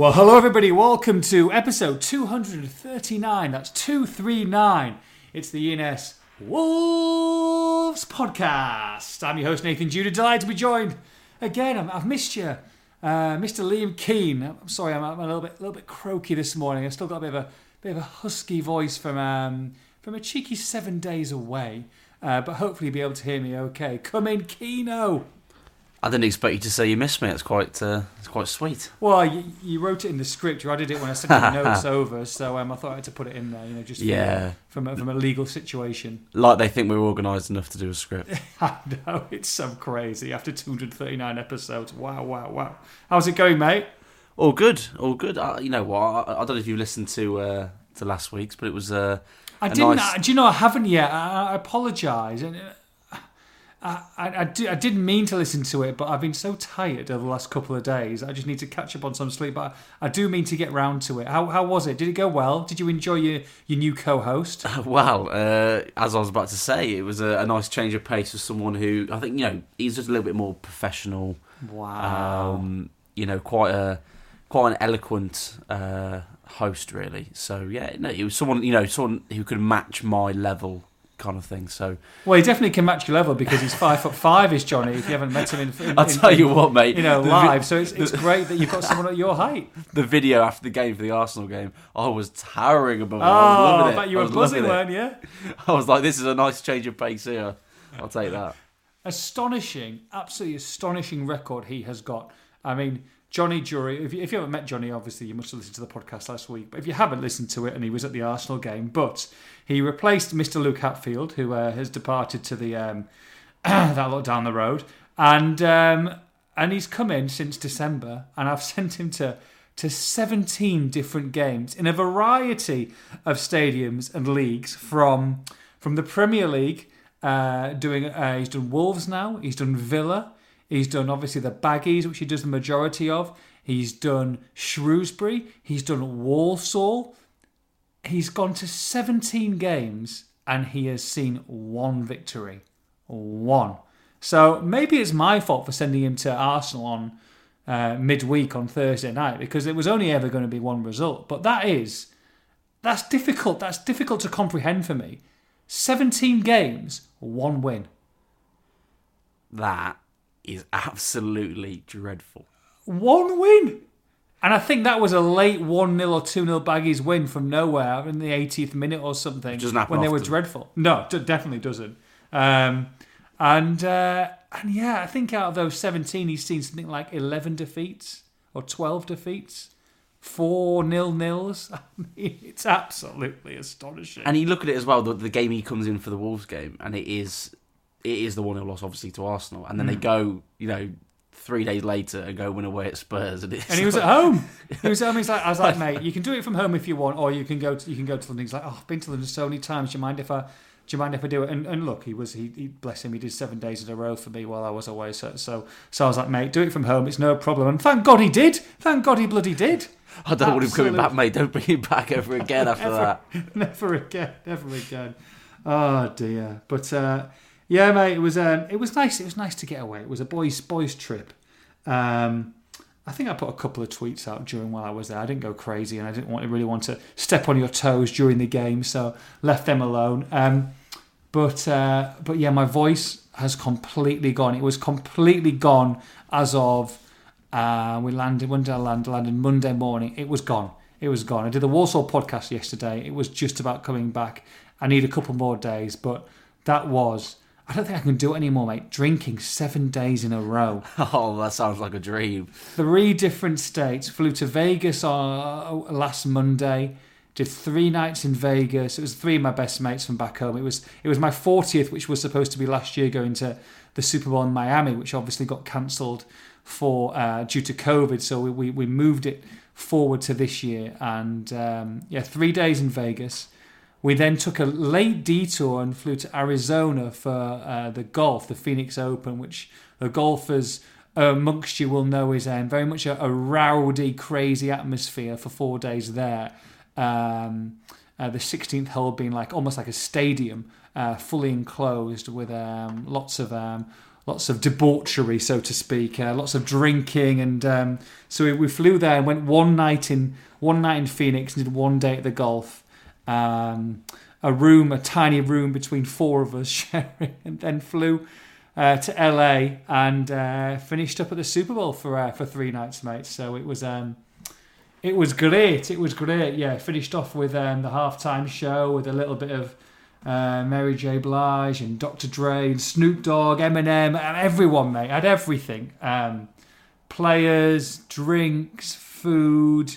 Well, hello everybody. Welcome to episode 239. That's 239. It's the ENS Wolves podcast. I'm your host Nathan Judah. Delighted to be joined again. I'm- I've missed you, uh, Mr. Liam Keane. I'm sorry, I'm, I'm a little bit, a little bit croaky this morning. I've still got a bit of a bit of a husky voice from um, from a cheeky seven days away. Uh, but hopefully you'll be able to hear me okay. Come in, Keno. I didn't expect you to say you missed me. It's quite, uh, it's quite sweet. Well, you, you wrote it in the script. You added it when I sent the notes over, so um, I thought I had to put it in there. You know, just Yeah, from a, from a legal situation. like they think we're organised enough to do a script. I know it's so crazy after 239 episodes. Wow, wow, wow. How's it going, mate? all good, all good. Uh, you know what? I, I don't know if you listened to uh, to last week's, but it was. Uh, I didn't. nice- Do you know I haven't yet? I, I apologise. And uh, I, I, I, do, I didn't mean to listen to it, but I've been so tired over the last couple of days. I just need to catch up on some sleep. But I, do mean to get round to it. How, how was it? Did it go well? Did you enjoy your, your new co-host? well, uh, as I was about to say, it was a, a nice change of pace for someone who I think you know he's just a little bit more professional. Wow. Um, you know, quite a quite an eloquent uh, host, really. So yeah, no, it was someone you know someone who could match my level, kind of thing. So Well, he definitely can match your level because he's five foot five, is Johnny. If you haven't met him in, in I'll in- tell you what, mate. you know, the vi- live. So it's, it's great that you've got someone at your height. the video after the game for the Arsenal game, I was towering above. Oh. I was oh, I loving it. bet you were buzzing, weren't you? I was like, this is a nice change of pace here. I'll take that. Astonishing, absolutely astonishing record he has got. I mean, Johnny Jury, if you, if you haven't met Johnny, obviously you must have listened to the podcast last week. But if you haven't listened to it, and he was at the Arsenal game, but he replaced Mr. Luke Hatfield, who uh, has departed to the um, that lot down the road, and um, and he's come in since December, and I've sent him to to 17 different games in a variety of stadiums and leagues from from the Premier League. Uh, doing uh, he's done Wolves now. He's done Villa. He's done obviously the Baggies, which he does the majority of. He's done Shrewsbury. He's done Walsall. He's gone to 17 games and he has seen one victory. One. So maybe it's my fault for sending him to Arsenal on uh, midweek on Thursday night because it was only ever going to be one result. But that is, that's difficult. That's difficult to comprehend for me. 17 games, one win. That is absolutely dreadful. One win. And I think that was a late 1 0 or 2 0 Baggies win from nowhere in the 80th minute or something. Doesn't happen when they were dreadful. No, it definitely doesn't. Um, and uh, and yeah, I think out of those 17, he's seen something like 11 defeats or 12 defeats, four nil nils. I mean, it's absolutely astonishing. And you look at it as well. The, the game he comes in for the Wolves game, and it is it is the one 0 loss, obviously to Arsenal, and then Mm. they go, you know, three days later and go win away at Spurs, and, it's And he was like- at home. He was at home. He's like, I was like, mate, you can do it from home if you want, or you can go. To, you can go to London. He's like, oh, I've been to London so many times. Do you mind if I? Do you mind if I do it? And, and look, he was he, he bless him. He did seven days in a row for me while I was away. So so so I was like, mate, do it from home. It's no problem. And thank God he did. Thank God he bloody did. I don't want him coming back, mate. Don't bring him back ever again after Ever. that. never again. Never again. Oh dear. But uh, yeah, mate, it was um, it was nice. It was nice to get away. It was a boys boys trip. Um, I think I put a couple of tweets out during while I was there. I didn't go crazy, and I didn't want really want to step on your toes during the game, so left them alone. Um, but uh, but yeah, my voice has completely gone. It was completely gone as of uh, we landed. When did I land? Landed Monday morning. It was gone. It was gone. I did the Walsall podcast yesterday. It was just about coming back. I need a couple more days, but that was. I don't think I can do it anymore, mate. Drinking seven days in a row Oh, that sounds like a dream. three different states. Flew to Vegas uh, last Monday. Did three nights in Vegas. It was three of my best mates from back home. It was it was my fortieth, which was supposed to be last year, going to the Super Bowl in Miami, which obviously got cancelled for uh, due to COVID. So we, we we moved it forward to this year, and um, yeah, three days in Vegas. We then took a late detour and flew to Arizona for uh, the golf, the Phoenix Open, which the golfers amongst you will know is um, very much a, a rowdy, crazy atmosphere for four days there. Um, uh, the 16th hole being like almost like a stadium, uh, fully enclosed with um, lots of um, lots of debauchery, so to speak, uh, lots of drinking, and um, so we, we, flew there and went one night in one night in Phoenix and did one day at the golf. Um, a room, a tiny room between four of us sharing, and then flew uh, to LA and uh, finished up at the Super Bowl for uh, for three nights, mate. So it was um, it was great. It was great. Yeah, finished off with um, the halftime show with a little bit of uh, Mary J. Blige and Dr. Dre and Snoop Dogg, Eminem, and everyone, mate. Had everything. Um, players, drinks, food,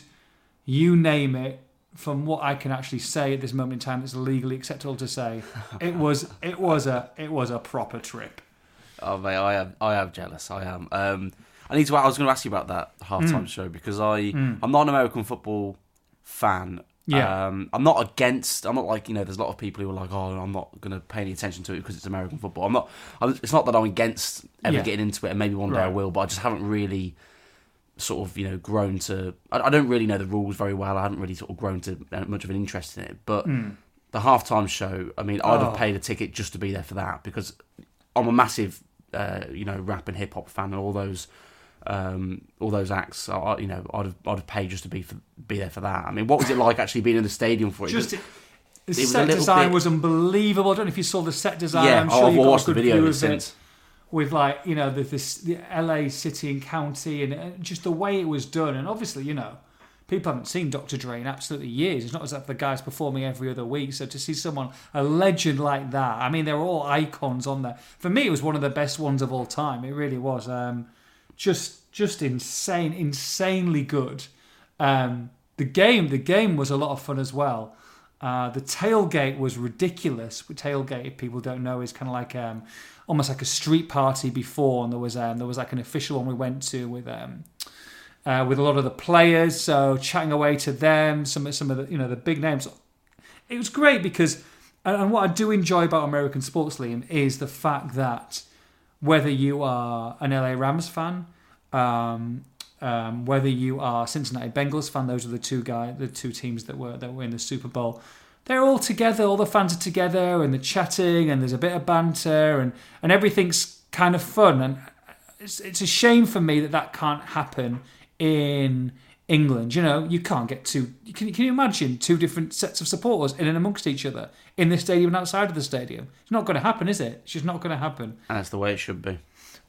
you name it. From what I can actually say at this moment in time, it's legally acceptable to say. It was it was a it was a proper trip. Oh mate, I am I am jealous. I am. Um, I need to. I was going to ask you about that halftime mm. show because I mm. I'm not an American football fan. Yeah. Um, I'm not against. I'm not like you know. There's a lot of people who are like, oh, I'm not going to pay any attention to it because it's American football. I'm not. I'm, it's not that I'm against ever yeah. getting into it, and maybe one day right. I will. But I just haven't really sort of you know grown to. I, I, don't really know the rules very well. I haven't really sort of grown to much of an interest in it. But mm. the halftime show. I mean, I'd oh. have paid a ticket just to be there for that because I'm a massive, uh, you know, rap and hip hop fan, and all those um, all those acts. I, you know, I'd have, I'd have paid just to be for, be there for that. I mean, what was it like actually being in the stadium for it? Just. It, the it set design bit... was unbelievable. I don't know if you saw the set design. Yeah, I'm sure I've watched the video since. With like you know the, the LA city and county and just the way it was done, and obviously you know people haven't seen Dr. Dre in absolutely years. It's not as if the guy's performing every other week. So to see someone, a legend like that, I mean, they're all icons on there. For me, it was one of the best ones of all time. It really was. Um, just just insane, insanely good. Um, the game, the game was a lot of fun as well. Uh, the tailgate was ridiculous. Tailgate, if people don't know, is kind of like um, almost like a street party before, and there was um, there was like an official one we went to with um, uh, with a lot of the players, so chatting away to them, some some of the you know the big names. It was great because, and what I do enjoy about American sports, Liam, is the fact that whether you are an LA Rams fan, um, um, whether you are Cincinnati Bengals fan, those are the two guy, the two teams that were that were in the Super Bowl. They're all together. All the fans are together, and they're chatting, and there's a bit of banter, and and everything's kind of fun. And it's it's a shame for me that that can't happen in England. You know, you can't get two. Can, can you imagine two different sets of supporters in and amongst each other in the stadium and outside of the stadium? It's not going to happen, is it? It's just not going to happen. And that's the way it should be.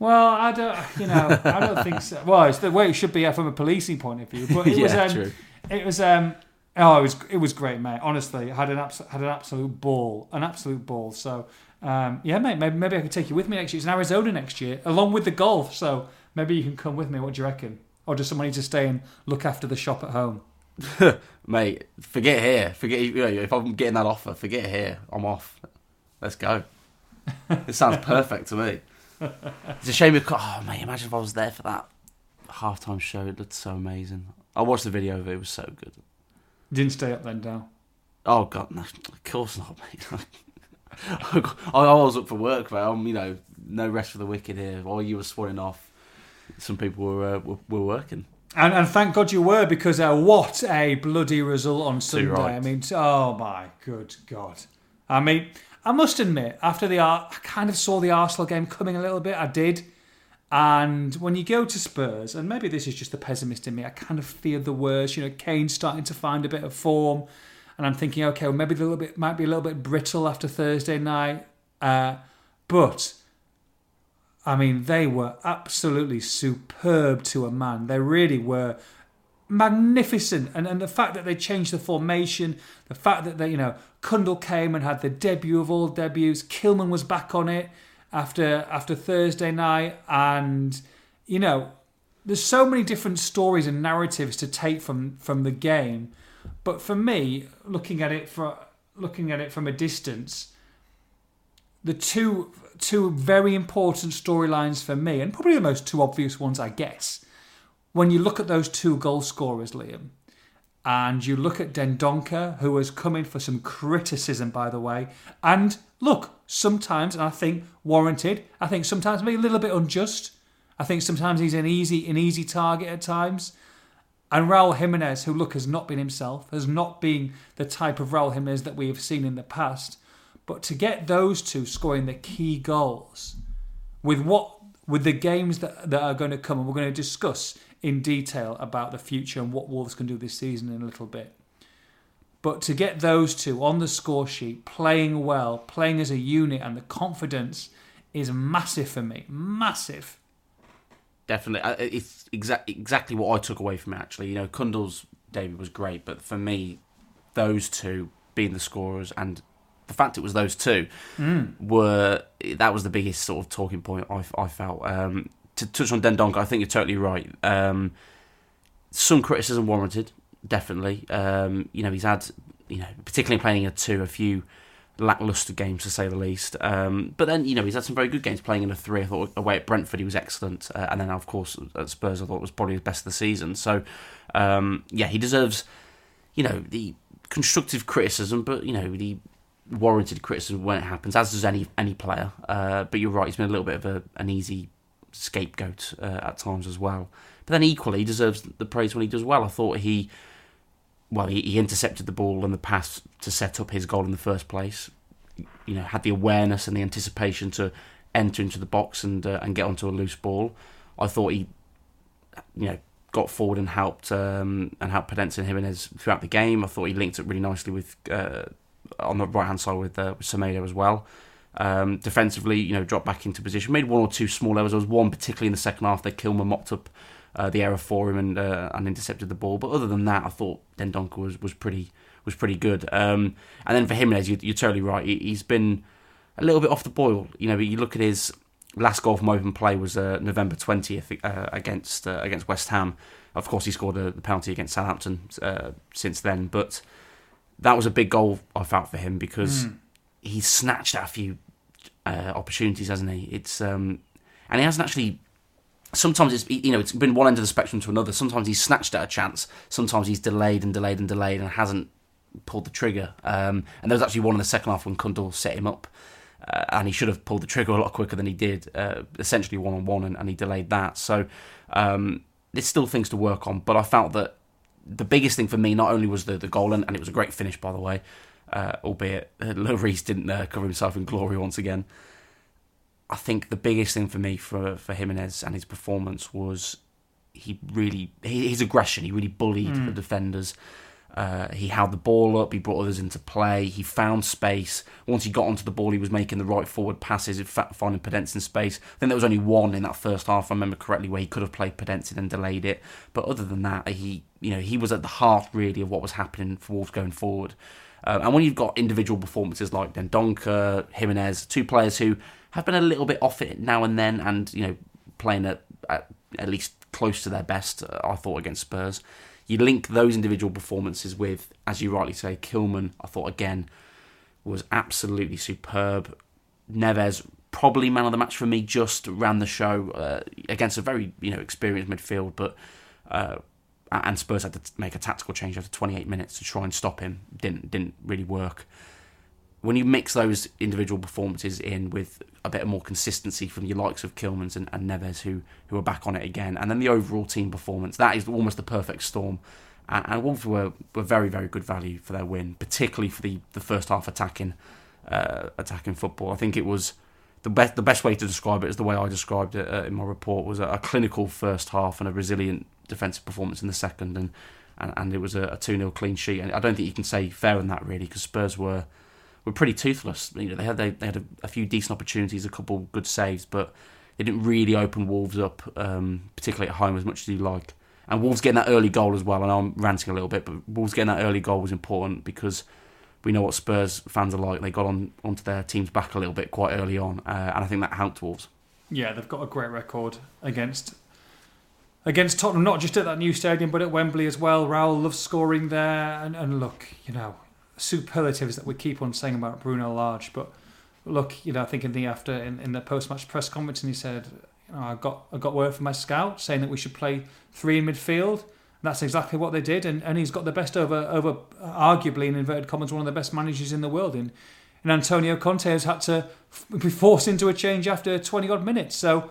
Well, I don't. You know, I don't think so. Well, it's the way it should be from a policing point of view. But it yeah, was. Um, true. It was. Um, oh, it was. It was great, mate. Honestly, I had an abs- had an absolute ball, an absolute ball. So. Um, yeah, mate. Maybe, maybe I could take you with me next year. It's in Arizona next year, along with the golf. So maybe you can come with me. What do you reckon? Or does someone need to stay and look after the shop at home? Mate, forget here. Forget you know, if I'm getting that offer. Forget here. I'm off. Let's go. it sounds perfect to me. It's a shame. It, oh mate, imagine if I was there for that halftime show. It looked so amazing. I watched the video of it. It was so good. Didn't stay up then, Dal. Oh god, no, of course not, mate. I was up for work, mate. I'm, you know, no rest for the wicked here. While you were swanning off, some people were uh, were, were, working. And, and thank God you were because uh, what a bloody result on Sunday. Right. I mean, oh my good God. I mean, I must admit, after the I kind of saw the Arsenal game coming a little bit. I did. And when you go to Spurs, and maybe this is just the pessimist in me, I kind of feared the worst. You know, Kane's starting to find a bit of form, and I'm thinking, okay, well, maybe a little bit might be a little bit brittle after Thursday night. Uh, but I mean, they were absolutely superb to a man. They really were magnificent. And and the fact that they changed the formation, the fact that they, you know, Cundle came and had the debut of all debuts. Kilman was back on it after after Thursday night, and you know, there's so many different stories and narratives to take from from the game. But for me, looking at it for looking at it from a distance, the two two very important storylines for me, and probably the most two obvious ones, I guess. When you look at those two goal scorers, Liam, and you look at Dendoncker, who has come in for some criticism, by the way, and look, sometimes, and I think warranted, I think sometimes maybe a little bit unjust. I think sometimes he's an easy, an easy target at times. And Raul Jimenez, who look has not been himself, has not been the type of Raul Jimenez that we have seen in the past. But to get those two scoring the key goals with what with the games that that are going to come, and we're going to discuss in detail about the future and what Wolves can do this season in a little bit. But to get those two on the score sheet, playing well, playing as a unit, and the confidence is massive for me. Massive. Definitely, it's exactly exactly what I took away from it. Actually, you know, Cundle's David was great, but for me, those two being the scorers and the fact it was those two mm. were that was the biggest sort of talking point I, I felt. Um, to touch on Dendoncker, I think you're totally right. Um, some criticism warranted, definitely. Um, you know, he's had, you know, particularly playing a two, a few lackluster games to say the least. Um, but then, you know, he's had some very good games playing in a three. I thought away at Brentford he was excellent, uh, and then of course at Spurs I thought was probably his best of the season. So, um, yeah, he deserves, you know, the constructive criticism, but you know, the warranted criticism when it happens, as does any any player. Uh, but you're right; he's been a little bit of a, an easy scapegoat uh, at times as well. But then equally, he deserves the praise when he does well. I thought he, well, he, he intercepted the ball and the pass to set up his goal in the first place. You know, had the awareness and the anticipation to enter into the box and uh, and get onto a loose ball. I thought he, you know, got forward and helped um, and helped Podence and Jimenez throughout the game. I thought he linked it really nicely with uh, on the right hand side with, uh, with Semedo as well. Um, defensively, you know, dropped back into position, made one or two small errors. There was one particularly in the second half that Kilman mopped up uh, the error for him and uh, and intercepted the ball. But other than that, I thought Dendoncker was, was pretty was pretty good. Um, and then for Jimenez, you, you're totally right. He, has been a little bit off the boil. You know, you look at his last goal from open play was uh, November twentieth uh, against uh, against West Ham. Of course, he scored a, the penalty against Southampton uh, since then, but that was a big goal I felt for him because mm. he's snatched at a few uh, opportunities, hasn't he? It's um, and he hasn't actually. Sometimes it's you know it's been one end of the spectrum to another. Sometimes he's snatched at a chance. Sometimes he's delayed and delayed and delayed and hasn't pulled the trigger. Um, and there was actually one in the second half when Cundle set him up, uh, and he should have pulled the trigger a lot quicker than he did. Uh, essentially one on one, and he delayed that. So um, there's still things to work on. But I felt that the biggest thing for me not only was the the goal, and, and it was a great finish by the way, uh, albeit Lloris didn't uh, cover himself in glory once again. I think the biggest thing for me for for Jimenez and his performance was he really his aggression. He really bullied mm. the defenders. Uh, he held the ball up. He brought others into play. He found space. Once he got onto the ball, he was making the right forward passes, finding Podence in space. I think there was only one in that first half, I remember correctly, where he could have played Podence and delayed it. But other than that, he you know he was at the heart really of what was happening for Wolves going forward. Um, and when you've got individual performances like Dendoncker, Jimenez, two players who have been a little bit off it now and then, and you know playing at at, at least close to their best, uh, I thought against Spurs. You link those individual performances with, as you rightly say, Kilman. I thought again was absolutely superb. Neves probably man of the match for me. Just ran the show uh, against a very you know experienced midfield, but uh, and Spurs had to make a tactical change after 28 minutes to try and stop him. Didn't didn't really work. When you mix those individual performances in with a bit more consistency from your likes of Kilmans and, and Neves, who who are back on it again, and then the overall team performance, that is almost the perfect storm. And, and Wolves were, were very very good value for their win, particularly for the, the first half attacking uh, attacking football. I think it was the best the best way to describe it is the way I described it uh, in my report was a, a, clinical first half and a resilient defensive performance in the second, and and, and it was a, two 0 clean sheet. And I don't think you can say fair on that really because Spurs were were pretty toothless. You know they had they, they had a, a, few decent opportunities, a couple good saves, but they didn't really open Wolves up, um, particularly at home as much as you like. And Wolves getting that early goal as well. And I'm ranting a little bit, but Wolves getting that early goal was important because we know what Spurs fans are like. They got on onto their team's back a little bit quite early on, uh, and I think that helped Wolves. Yeah, they've got a great record against against Tottenham, not just at that new stadium, but at Wembley as well. Raul loves scoring there, and, and look, you know, superlatives that we keep on saying about Bruno Lage, but look, you know, I think in the after in, in the post match press conference, and he said, you know, I got I got word from my scout saying that we should play three in midfield that's exactly what they did, and, and he's got the best over over arguably in inverted commas one of the best managers in the world. In and Antonio Conte has had to be forced into a change after twenty odd minutes. So,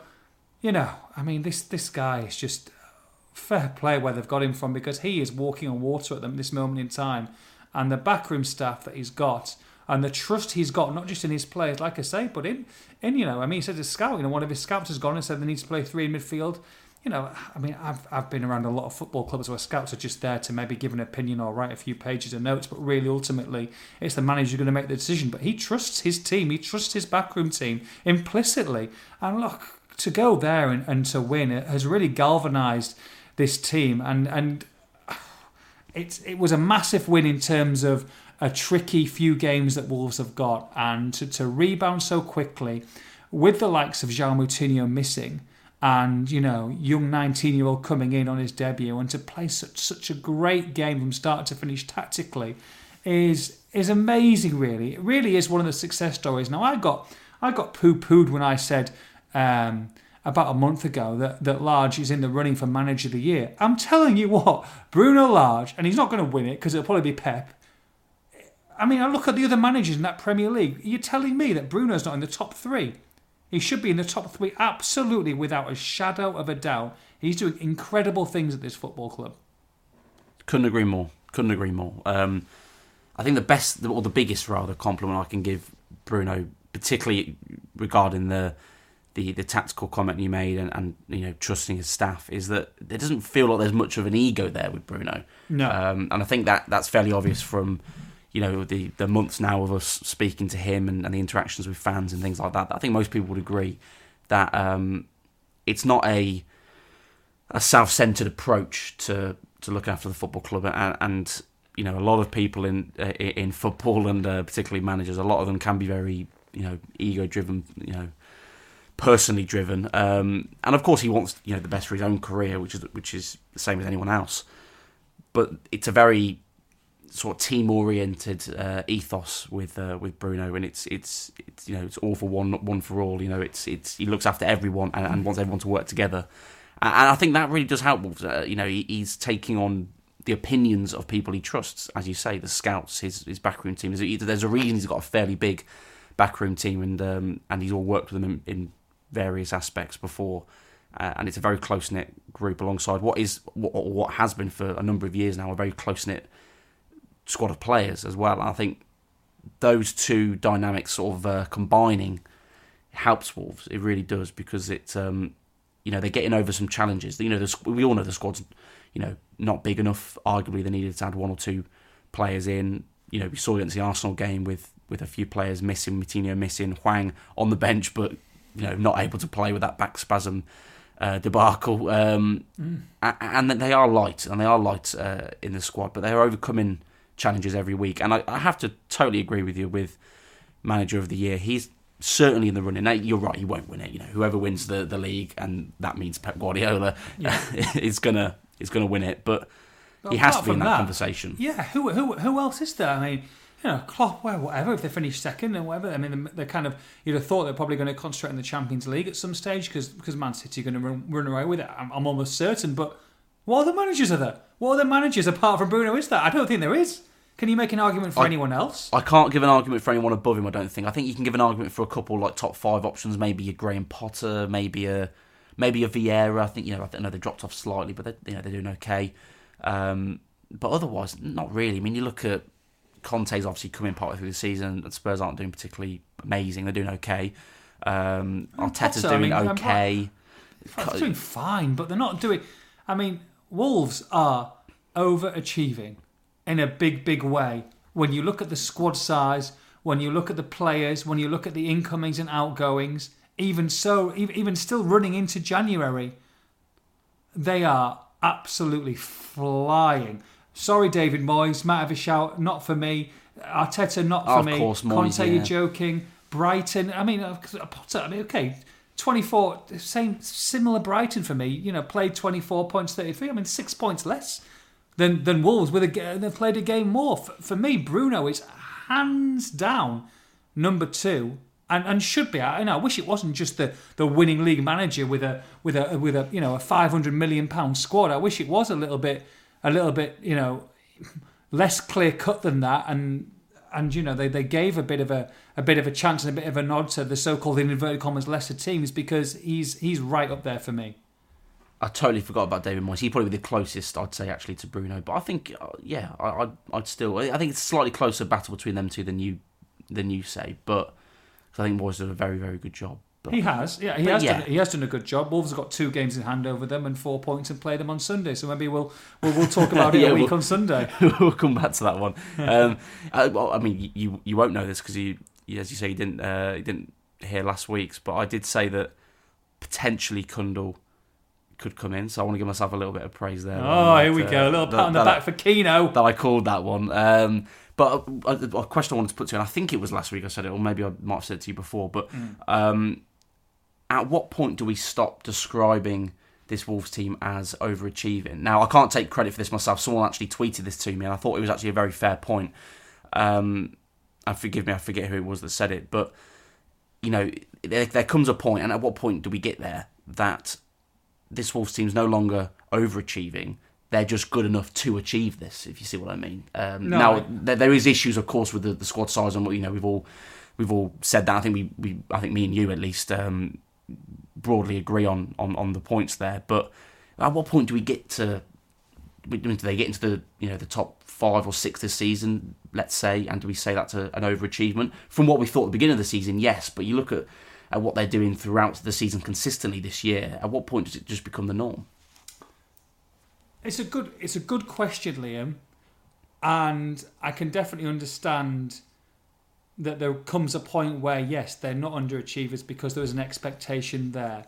you know, I mean, this this guy is just fair play where they've got him from because he is walking on water at them this moment in time, and the backroom staff that he's got and the trust he's got, not just in his players, like I say, but in, in you know, I mean, he said his scout, you know, one of his scouts has gone and said they need to play three in midfield. You know, I mean, I've, I've been around a lot of football clubs where scouts are just there to maybe give an opinion or write a few pages of notes, but really, ultimately, it's the manager going to make the decision. But he trusts his team, he trusts his backroom team implicitly. And look, to go there and, and to win it has really galvanised this team. And, and it, it was a massive win in terms of a tricky few games that Wolves have got, and to, to rebound so quickly with the likes of João Moutinho missing, and you know, young 19 year old coming in on his debut, and to play such such a great game from start to finish tactically, is is amazing. Really, it really is one of the success stories. Now, I got I got poo pooed when I said. Um, about a month ago that, that Lage is in the running for manager of the year. I'm telling you what, Bruno Lage, and he's not going to win it because it'll probably be Pep, I mean, I look at the other managers in that Premier League. You're telling me that Bruno's not in the top three? He should be in the top three, absolutely, without a shadow of a doubt. He's doing incredible things at this football club. Couldn't agree more. Couldn't agree more. Um, I think the best, or the biggest rather, compliment I can give Bruno, particularly regarding the the, the tactical comment you made and, and you know trusting his staff, is that it doesn't feel like there's much of an ego there with Bruno. No, um, and I think that that's fairly obvious from you know the the months now of us speaking to him and, and the interactions with fans and things like that. I think most people would agree that um, it's not a a self centered approach to to look after the football club and, and you know a lot of people in uh, in football and uh, particularly managers a lot of them can be very you know ego driven you know personally driven um, and of course he wants you know the best for his own career which is which is the same as anyone else but it's a very sort of team oriented uh, ethos with uh, with Bruno, and it's it's it's you know it's all for one, not one for all. You know, it's it's he looks after everyone and, and wants everyone to work together, and, and I think that really does help. Uh, you know, he, he's taking on the opinions of people he trusts, as you say, the scouts, his his backroom team. There's a, there's a reason he's got a fairly big backroom team, and um, and he's all worked with them in, in various aspects before. Uh, and it's a very close knit group alongside what is what, what has been for a number of years now a very close knit squad of players as well. And I think those two dynamics sort of uh, combining helps Wolves. It really does because it, um, you know, they're getting over some challenges. You know, the, we all know the squad's, you know, not big enough. Arguably, they needed to add one or two players in. You know, we saw against the Arsenal game with with a few players missing, Moutinho missing, Hwang on the bench, but you know, not able to play with that back spasm. Uh, debacle, um, mm. and they are light, and they are light uh, in the squad, but they are overcoming challenges every week. And I, I have to totally agree with you with manager of the year. He's certainly in the running. Now, you're right, he won't win it. You know, whoever wins the, the league, and that means Pep Guardiola, yeah. is gonna is gonna win it. But well, he has to be in that, that, conversation. Yeah, who who who else is there? I mean. You know, Klopp, well, whatever. If they finish second and whatever, I mean, they're kind of you'd have thought they're probably going to concentrate in the Champions League at some stage because because Man City are going to run, run away with it. I'm, I'm almost certain. But what other managers are there? What other managers apart from Bruno is there? I don't think there is. Can you make an argument for I, anyone else? I can't give an argument for anyone above him. I don't think. I think you can give an argument for a couple like top five options. Maybe a Graham Potter. Maybe a maybe a Vieira. I think you know. I know they dropped off slightly, but they you know they're doing okay. Um, but otherwise, not really. I mean, you look at Conte's obviously coming partway through the season. And Spurs aren't doing particularly amazing. They're doing okay. Um, Arteta's doing I mean, okay. They're doing fine, but they're not doing. I mean, Wolves are overachieving in a big, big way. When you look at the squad size, when you look at the players, when you look at the incomings and outgoings, even so, even still running into January, they are absolutely flying. Sorry, David Moyes, might have a shout, not for me. Arteta, not for oh, me. Course, Moyes, Conte, yeah. you're joking. Brighton, I mean, Potter, I mean, okay, 24, same, similar Brighton for me. You know, played 24 points, 33. I mean, six points less than than Wolves with a they've played a game more. For, for me, Bruno is hands down number two. And, and should be. I, know, I wish it wasn't just the, the winning league manager with a with a with a you know a five hundred million pound squad. I wish it was a little bit a little bit you know less clear cut than that. And and you know they, they gave a bit of a, a bit of a chance and a bit of a nod to the so called in inverted commas lesser teams because he's he's right up there for me. I totally forgot about David Moyes. He'd probably the closest, I'd say, actually, to Bruno. But I think, uh, yeah, I, would I'd still. I think it's slightly closer battle between them two than you than you say, but I think Moyes did a very very good job. But, He has, yeah, he has yeah. done he has done a good job. Wolves have got two games in hand over them and four points and play them on Sunday. So maybe we'll we'll, we'll talk about it Yeah, a week we'll- on Sunday. we'll come back to that one. Um, I, well, I mean, you you won't know this because you, you, as you say, you didn't uh, you didn't hear last week's, but I did say that potentially Cundle could come in, so I want to give myself a little bit of praise there. Oh, That, here we uh, go, a little that- pat on the that- back for Keno. that I called that one. Um, but a, a, a question I wanted to put to you, and I think it was last week I said it, or maybe I might have said it to you before. But um, at what point do we stop describing this Wolves team as overachieving? Now, I can't take credit for this myself. Someone actually tweeted this to me, and I thought it was actually a very fair point. Um, and forgive me, I forget who it was that said it, but you know, there, there comes a point, and at what point do we get there that this Wolves team's no longer overachieving? They're just good enough to achieve this, if you see what I mean. Um, No, now, I- there, there is issues, of course, with the, the squad size, and you know, we've all we've all said that. I think we, we I think me and you at least um, broadly agree on, on on the points there. But at what point do we get to? Do they get into the you know the top five or six this season? Let's say, and do we say that's a, an overachievement from what we thought at the beginning of the season? Yes, but you look at at what they're doing throughout the season consistently this year. At what point does it just become the norm? It's a good it's a good question, Liam, and I can definitely understand that there comes a point where yes, they're not underachievers because there was an expectation there.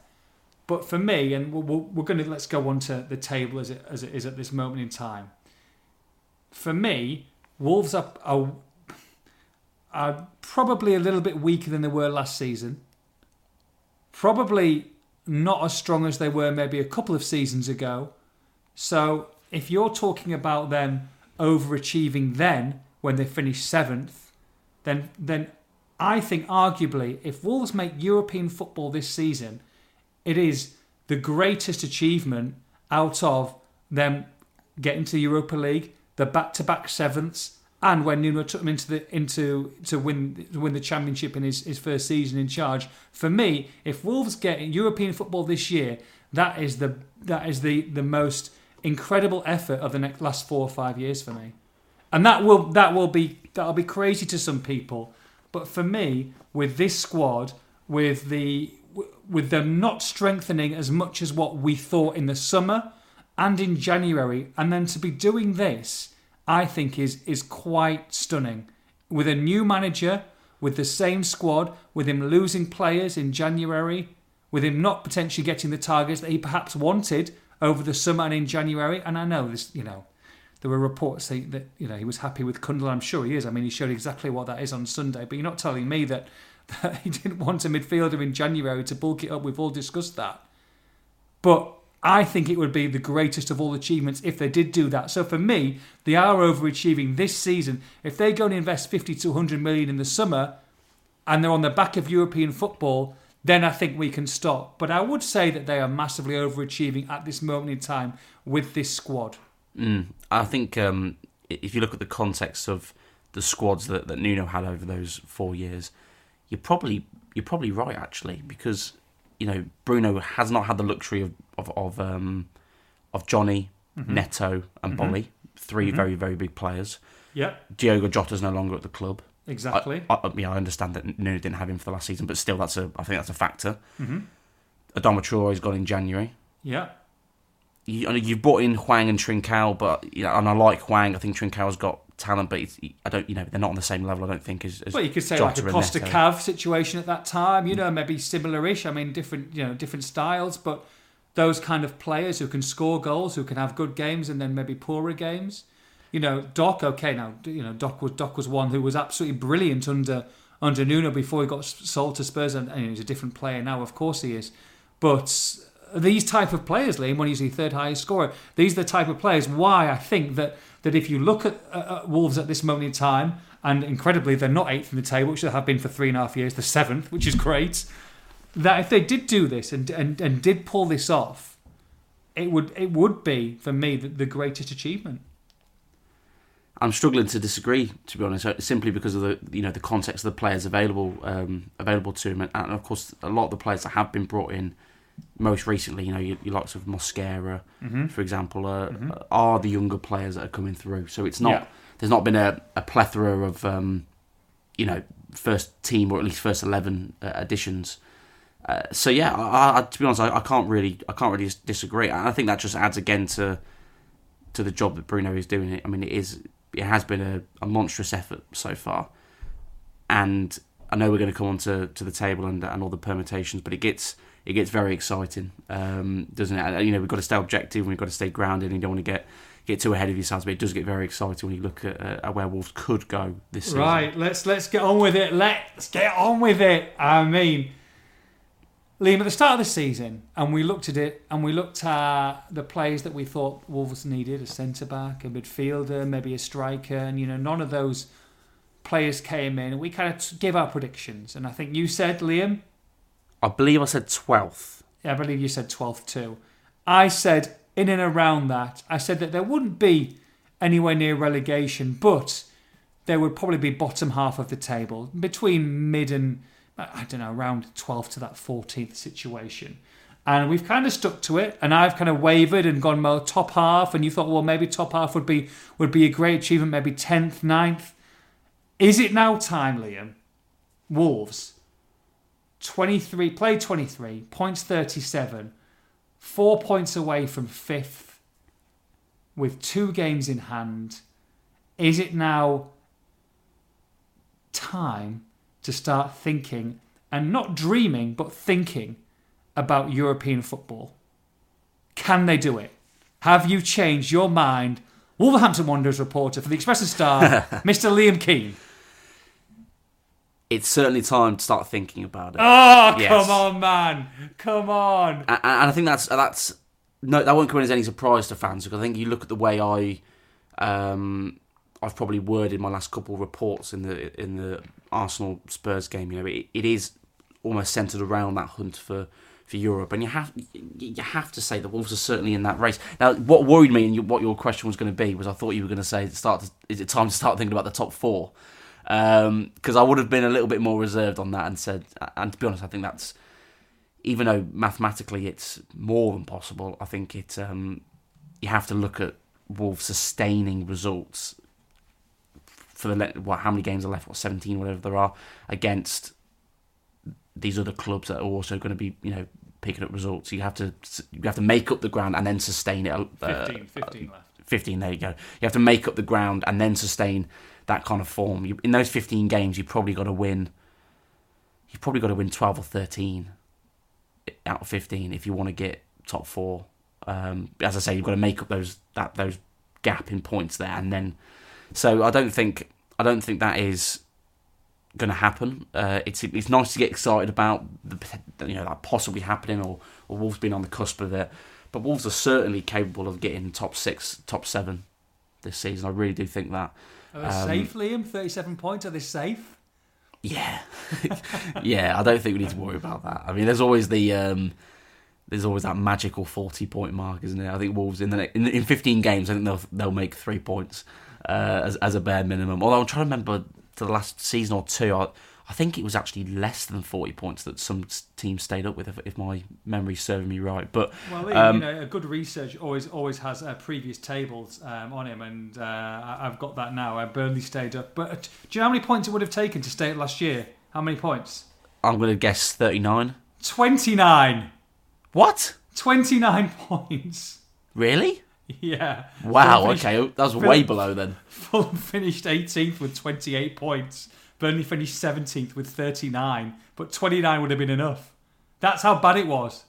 But for me, and we're, we're going to let's go on to the table as it as it is at this moment in time. For me, Wolves are, are are probably a little bit weaker than they were last season. Probably not as strong as they were maybe a couple of seasons ago. So if you're talking about them overachieving then when they finished seventh, then then I think arguably if Wolves make European football this season, it is the greatest achievement out of them getting to the Europa League, the back-to-back sevenths, and when Nuno took them into the into to win to win the championship in his, his first season in charge. For me, if Wolves get European football this year, that is the that is the the most incredible effort of the next last four or five years for me, and that will that will be that'll be crazy to some people, but for me, with this squad, with the with them not strengthening as much as what we thought in the summer and in January, and then to be doing this, I think is is quite stunning. With a new manager, with the same squad, with him losing players in January, with him not potentially getting the targets that he perhaps wanted over the summer and in January. And I know this, you know, there were reports saying that you know he was happy with Cundle. I'm sure he is. I mean, he showed exactly what that is on Sunday. But you're not telling me that, that he didn't want a midfielder in January to bulk it up. We've all discussed that. But I think it would be the greatest of all achievements if they did do that. So for me, they are overachieving this season. If they go and invest 50 to 100 million in the summer and they're on the back of European football, then I think we can stop. But I would say that they are massively overachieving at this moment in time with this squad. Mm, I think um, if you look at the context of the squads that, that Nuno had over those four years, you're probably you're probably right actually because you know Bruno has not had the luxury of of of, um, of Johnny, Neto, and Boly, 3 very very big players. Yeah, Diogo Jota's no longer at the club. exactly. I, I, yeah, I understand that Nuno didn't have him for the last season, but still, that's a I think that's a factor. hmm Adama Traore's gone in January. Yeah, you, I know you've brought in Hwang and Trincao, but you know, and I like Hwang. I think Trincao's got talent, but it's, I don't, you know, they're not on the same level. I don't think as, as well, you could say Jota like a Costa Cav situation at that time. You hmm. know, maybe similar-ish. I mean, different, you know, different styles, but those kind of players who can score goals, who can have good games and then maybe poorer games. You know, Doc. Okay, now you know Doc was Doc was one who was absolutely brilliant under under Nuno before he got sold to Spurs, and, and he's a different player now. Of course, he is. But these type of players, Liam, when he's the third highest scorer, these are the type of players. Why I think that that if you look at, uh, at Wolves at this moment in time, and incredibly they're not eighth in the table, which they have been for three and a half years, the seventh, which is great. That if they did do this and and, and did pull this off, it would it would be for me the, the greatest achievement. I'm struggling to disagree, to be honest, uh, simply because of the you know the context of the players available um, available to him, and, and of course a lot of the players that have been brought in most recently, you know, your, your likes of Mosquera, Mm-hmm. for example, uh, Mhm. are the younger players that are coming through. So it's not Yeah. there's not been a, a plethora of um, you know first team or at least first eleven uh, additions. Uh, so yeah, I, I, to be honest, I, I, can't really, I can't really disagree. I think that just adds again to to the job that Bruno is doing. I mean, it is, it has been a, a monstrous effort so far, and I know we're going to come on to, to the table and and all the permutations, but it gets it gets very exciting, um, doesn't it? You know, we've got to stay objective, we've got to stay grounded, and you don't want to get get too ahead of yourselves. But it does get very exciting when you look at, uh, where Wolves could go this season. Right, let's let's get on with it. Let's get on with it. I mean, Liam, at the start of the season, and we looked at it, and we looked at the players that we thought Wolves needed: a centre back, a midfielder, maybe a striker, and you know, none of those players came in. We kind of gave our predictions, and I think you said, Liam, I believe I said 12th. Yeah, I believe you said 12th too. I said in and around that, I said that there wouldn't be anywhere near relegation, but there would probably be bottom half of the table between mid and I don't know around 12th to that 14th situation. And we've kind of stuck to it, and I've kind of wavered and gone well top half. And you thought, well, maybe top half would be would be a great achievement, maybe 10th, 9th. Is it now time, Liam? Wolves 23, played 23, points 37, four points away from fifth, with two games in hand. Is it now time to start thinking and not dreaming, but thinking about European football? Can they do it? Have you changed your mind? Wolverhampton Wanderers reporter for the Express and Star, Mr. Liam Keane it's certainly time to start thinking about it. Oh, yes. come on, man, come on. And, and, I think that's that's no, that won't come in as any surprise to fans because I think you look at the way I, um, I've probably worded my last couple of reports in the in the Arsenal Spurs game. You know, it, it is almost centered around that hunt for. For Europe, and you have you have to say the Wolves are certainly in that race. Now, what worried me, and what your question was going to be, was I thought you were going to say, "Start. To, is it time to start thinking about the top four? Because um, I would have been a little bit more reserved on that and said, and to be honest, I think that's even though mathematically it's more than possible. I think it um, you have to look at Wolves sustaining results for the what how many games are left? What seventeen, whatever there are against these other clubs that are also going to be you know picking up results. You have to you have to make up the ground and then sustain it. Uh, 15, 15 left. 15, there you go. You have to make up the ground and then sustain that kind of form. You, in those 15 games, you've probably got to win. You've probably got to win 12 or 13 out of 15 if you want to get top four. Um, as I say, you've got to make up those that those gap in points there, and then. So I don't think I don't think that is going to happen. Uh, it's it's nice to get excited about the you know that possibly happening, or, or Wolves being on the cusp of it. But Wolves are certainly capable of getting top six, top seven this season. I really do think that. Are they um, safe, Liam? 37 points. Are they safe? Yeah. yeah, I don't think we need to worry about that. I mean, there's always the. Um, there's always that magical 40 point mark, isn't it? I think Wolves in the in, in 15 games, I think they'll they'll make three points uh, as as a bare minimum. Although I'm trying to remember to the last season or two, I, I think it was actually less than 40 points that some teams stayed up with, if, if my memory's serving me right. But well, um, you know, a good research always always has uh, previous tables um, on him, and uh, I've got that now. Uh, Burnley stayed up, but uh, do you know how many points it would have taken to stay up last year? How many points? I'm going to guess 39. 29. What? 29 points. Really? Yeah. Wow. Finished, okay, that was way below then. Fulham finished 18th with 28 points. Burnley finished 17th with 39, but 29 would have been enough. That's how bad it was.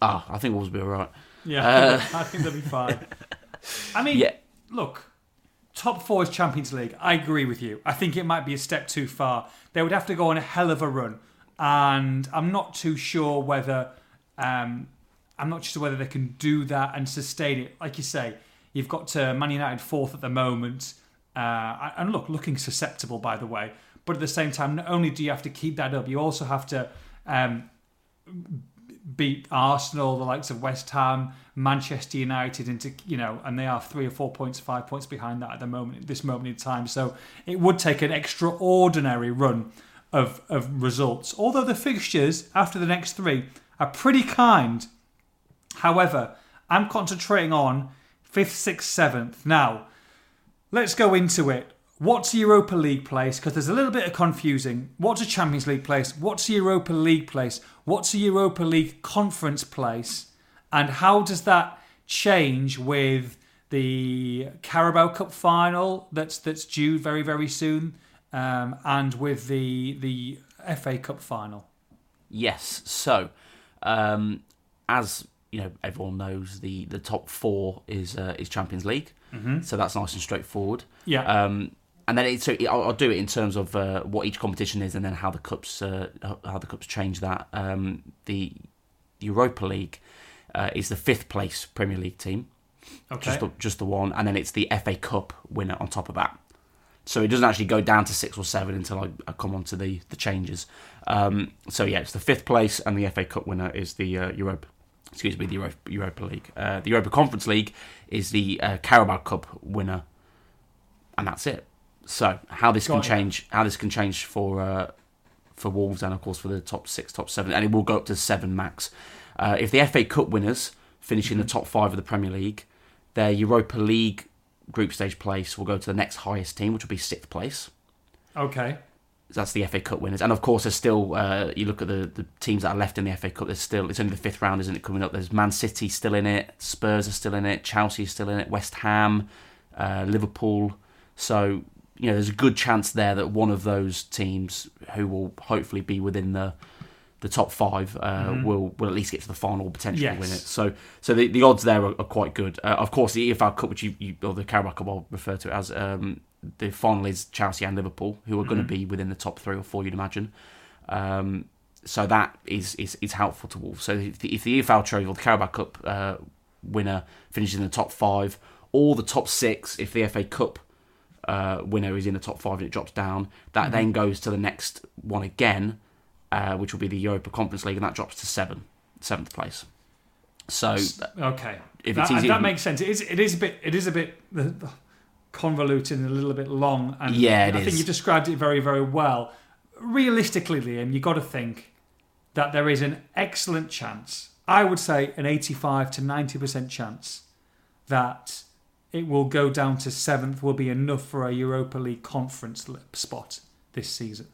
Ah, I think Wolves will be all right. Yeah, uh... I think they'll be fine. I mean, yeah. look, top four is Champions League. I agree with you. I think it might be a step too far. They would have to go on a hell of a run, and I'm not too sure whether um, I'm not sure whether they can do that and sustain it. Like you say, you've got to Man United fourth at the moment, uh, and look, looking susceptible by the way. But at the same time, not only do you have to keep that up, you also have to um, beat Arsenal, the likes of West Ham, Manchester United into you know, and they are three or four points, five points behind that at the moment, this moment in time. So it would take an extraordinary run of of results. Although the fixtures after the next three are pretty kind. However, I'm concentrating on fifth, sixth, seventh. Now, let's go into it what's a Europa League place? Because there's a little bit of confusing. What's a Champions League place? What's a Europa League place? What's a Europa League conference place? And how does that change with the Carabao Cup final that's that's due very very soon, um, and with the the FA Cup final? Yes. So, um, as you know, everyone knows the the top four is uh, is Champions League. Mm-hmm. So that's nice and straightforward. Yeah. Um, and then it, so I'll, I'll do it in terms of uh, what each competition is, and then how the cups uh, how the cups change that. Um, the Europa League uh, is the fifth place Premier League team, okay. just the, just the one, and then it's the FA Cup winner on top of that. So it doesn't actually go down to six or seven until I, I come on to the the changes. Um, so yeah, it's the fifth place, and the FA Cup winner is the uh, Europa. Excuse me, the Europa, Europa League. Uh, the Europa Conference League is the uh, Carabao Cup winner, and that's it. So how this Got can it. change, how this can change for uh, for Wolves, and of course for the top six, top seven, and it will go up to seven max. Uh, if the FA Cup winners finish in the top five of the Premier League, their Europa League group stage place will go to the next highest team, which will be sixth place. Okay. That's the FA Cup winners, and of course, there's still. Uh, you look at the, the teams that are left in the FA Cup. There's still. It's only the fifth round, isn't it? Coming up. There's Man City still in it. Spurs are still in it. Chelsea is still in it. West Ham, uh, Liverpool. So you know, there's a good chance there that one of those teams, who will hopefully be within the the top five, uh, will will at least get to the final, potentially Yes. win it. So so the, the odds there are, are quite good. Uh, of course, the EFL Cup, which you, you or the Carabao Cup, I'll refer to it as. Um, the final is Chelsea and Liverpool, who are going to be within the top three or four, you'd imagine. Um, so that is, is is helpful to Wolves. So if the, if the EFL Trophy or the Carabao Cup uh, winner finishes in the top five, or the top six, if the FA Cup uh, winner is in the top five and it drops down, that then goes to the next one again, uh, which will be the Europa Conference League, and that drops to seven, seventh place. So Okay. If that, it's easy- that makes sense. It is. It is a bit. It is a bit convoluted and a little bit long. And Yeah, it I think is. you described it very, very well. Realistically, Liam, you got to think that there is an excellent chance. I would say an eighty-five to ninety percent chance that it will go down to seventh. Will be enough for a Europa League conference spot this season.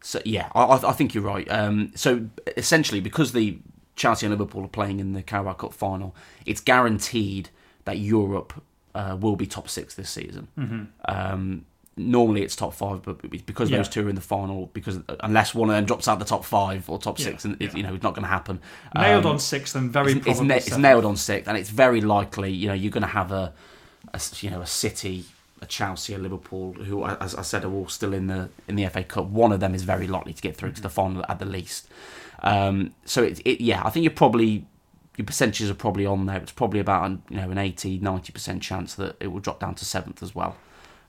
So yeah, I, I think you're right. Um, so essentially, because the Chelsea and Liverpool are playing in the Carabao Cup final, it's guaranteed that Europe uh, will be top six this season. Mm-hmm. Um, normally it's top five, but because Yeah. those two are in the final, because unless one of them drops out the top five or top Yeah, six, and it, yeah. you know it's not going to happen. Nailed Um, on sixth and very it's, it's, na- it's nailed on sixth, and it's very likely you know you're going to have a, a you know a City, a Chelsea, a Liverpool, who as I said are all still in the in the FA Cup. One of them is very likely to get through to the final at the least. Um, so it, it yeah, I think you're probably your percentages are probably on there. It's probably about an, you know an 80 90 percent chance that it will drop down to seventh as well.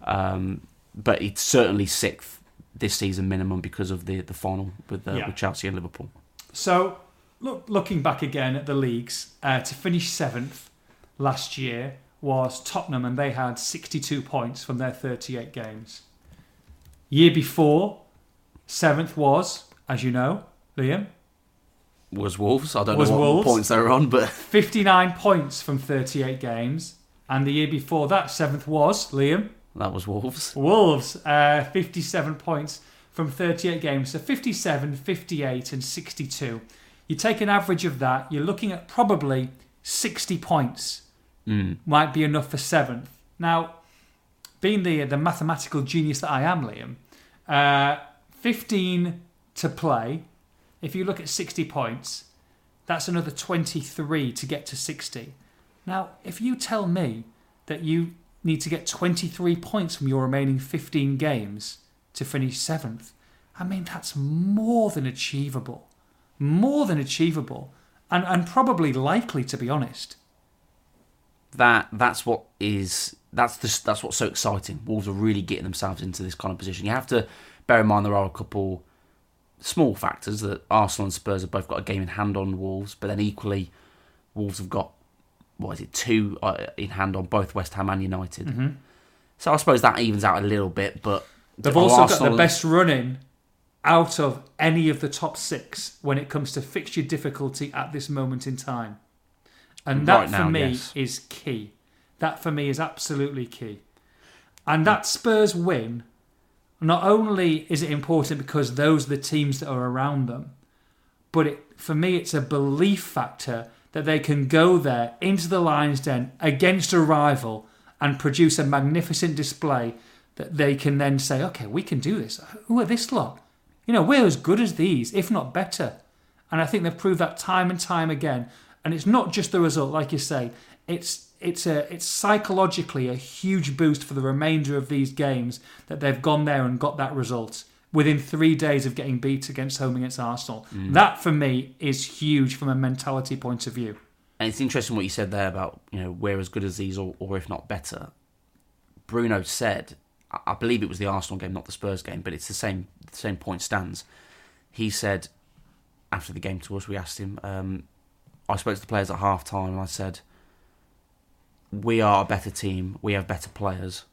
Um, but it's certainly sixth this season minimum because of the the final with, uh, Yeah. with Chelsea and Liverpool. So, look, looking back again at the leagues, uh, to finish seventh last year was Tottenham, and they had 62 points from their 38 games. Year before, seventh was, as you know, Liam, Was Wolves? I don't Was know what Wolves. points they were on, but 59 points from 38 games. And the year before that, seventh was, Liam, that was Wolves. Wolves, uh, 57 points from 38 games. So 57, 58, and 62. You take an average of that, you're looking at probably 60 points Mm. might be enough for seventh. Now, being the the mathematical genius that I am, Liam, uh, 15 to play. If you look at 60 points, that's another 23 to get to 60. Now, if you tell me that you need to get 23 points from your remaining 15 games to finish seventh, I mean, that's more than achievable. More than achievable. And, and probably likely, to be honest. That that's what is that's the, that's what's so exciting. Wolves are really getting themselves into this kind of position. You have to bear in mind there are a couple small factors that Arsenal and Spurs have both got a game in hand on Wolves, but then equally Wolves have got what is it two uh, in hand on both West Ham and United. Mm-hmm. So I suppose that evens out a little bit, but They've are also got Arsenal- the best running out of any of the top six when it comes to fixture difficulty at this moment in time. And that Right for now, me yes. is key. That for me is absolutely key. And that Spurs win, not only is it important because those are the teams that are around them, but it, for me, it's a belief factor that they can go there into the Lions Den against a rival and produce a magnificent display that they can then say, okay, we can do this. Who are this lot? You know, we're as good as these, if not better. And I think they've proved that time and time again. And it's not just the result, like you say. It's it's a it's psychologically a huge boost for the remainder of these games that they've gone there and got that result within three days of getting beat against home against Arsenal. Mm. That for me is huge from a mentality point of view. And it's interesting what you said there about you know we're as good as these or, or if not better. Bruno said, I believe it was the Arsenal game, not the Spurs game, but it's the same the same point stands. He said after the game to us, we asked him. Um, I spoke to the players at half time and I said, We are a better team, we have better players.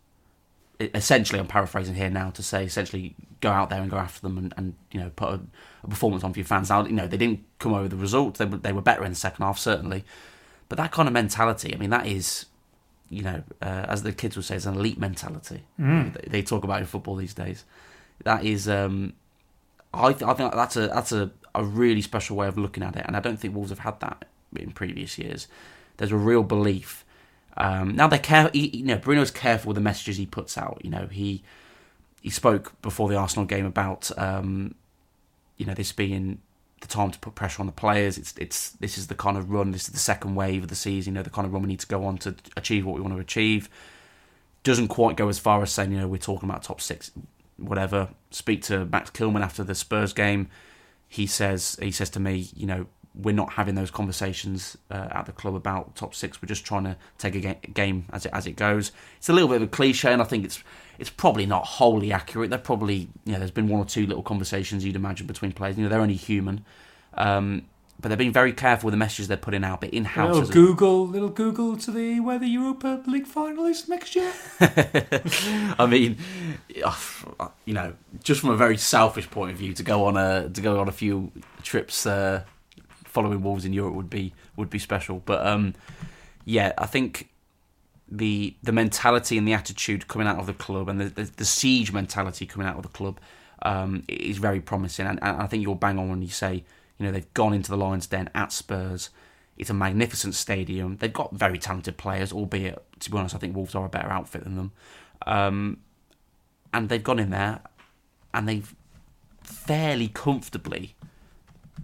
It, essentially, I'm paraphrasing here now to say, essentially, go out there and go after them and, and you know put a, a, performance on for your fans. Now, you know they didn't come over the result; they were they were better in the second half certainly, but that kind of mentality, I mean, that is, you know, uh, as the kids would say, it's an elite mentality. Mm. They, they, talk about in football these days. That is, um, I, th- I think that's a that's a, a really special way of looking at it, and I don't think Wolves have had that in previous years. There's a real belief. Um, now they're care, you know, Bruno's careful with the messages he puts out. You know, he he spoke before the Arsenal game about um, you know this being the time to put pressure on the players. It's it's this is the kind of run. This is the second wave of the season. You know, the kind of run we need to go on to achieve what we want to achieve. Doesn't quite go as far as saying you know we're talking about top six, whatever. Speak to Max Kilman after the Spurs game he says he says to me, you know, we're not having those conversations uh, at the club about top six. We're just trying to take a ga- game as it as it goes. It's a little bit of a cliche, and I think it's it's probably not wholly accurate. They're probably you know, there's been one or two little conversations you'd imagine between players. You know, they're only human. Um, but they're being very careful with the messages they're putting out. But in house, little Google, little Google to the where the Europa League finalists next year. I mean, you know, just from a very selfish point of view, to go on a to go on a few trips uh, following Wolves in Europe would be would be special. But um, yeah, I think the the mentality and the attitude coming out of the club and the the, the siege mentality coming out of the club um, is very promising. And, and I think you'll bang on when you say you know, they've gone into the Lions' Den at Spurs. It's a magnificent stadium. They've got very talented players, albeit, to be honest, I think Wolves are a better outfit than them. Um, and they've gone in there and they've fairly comfortably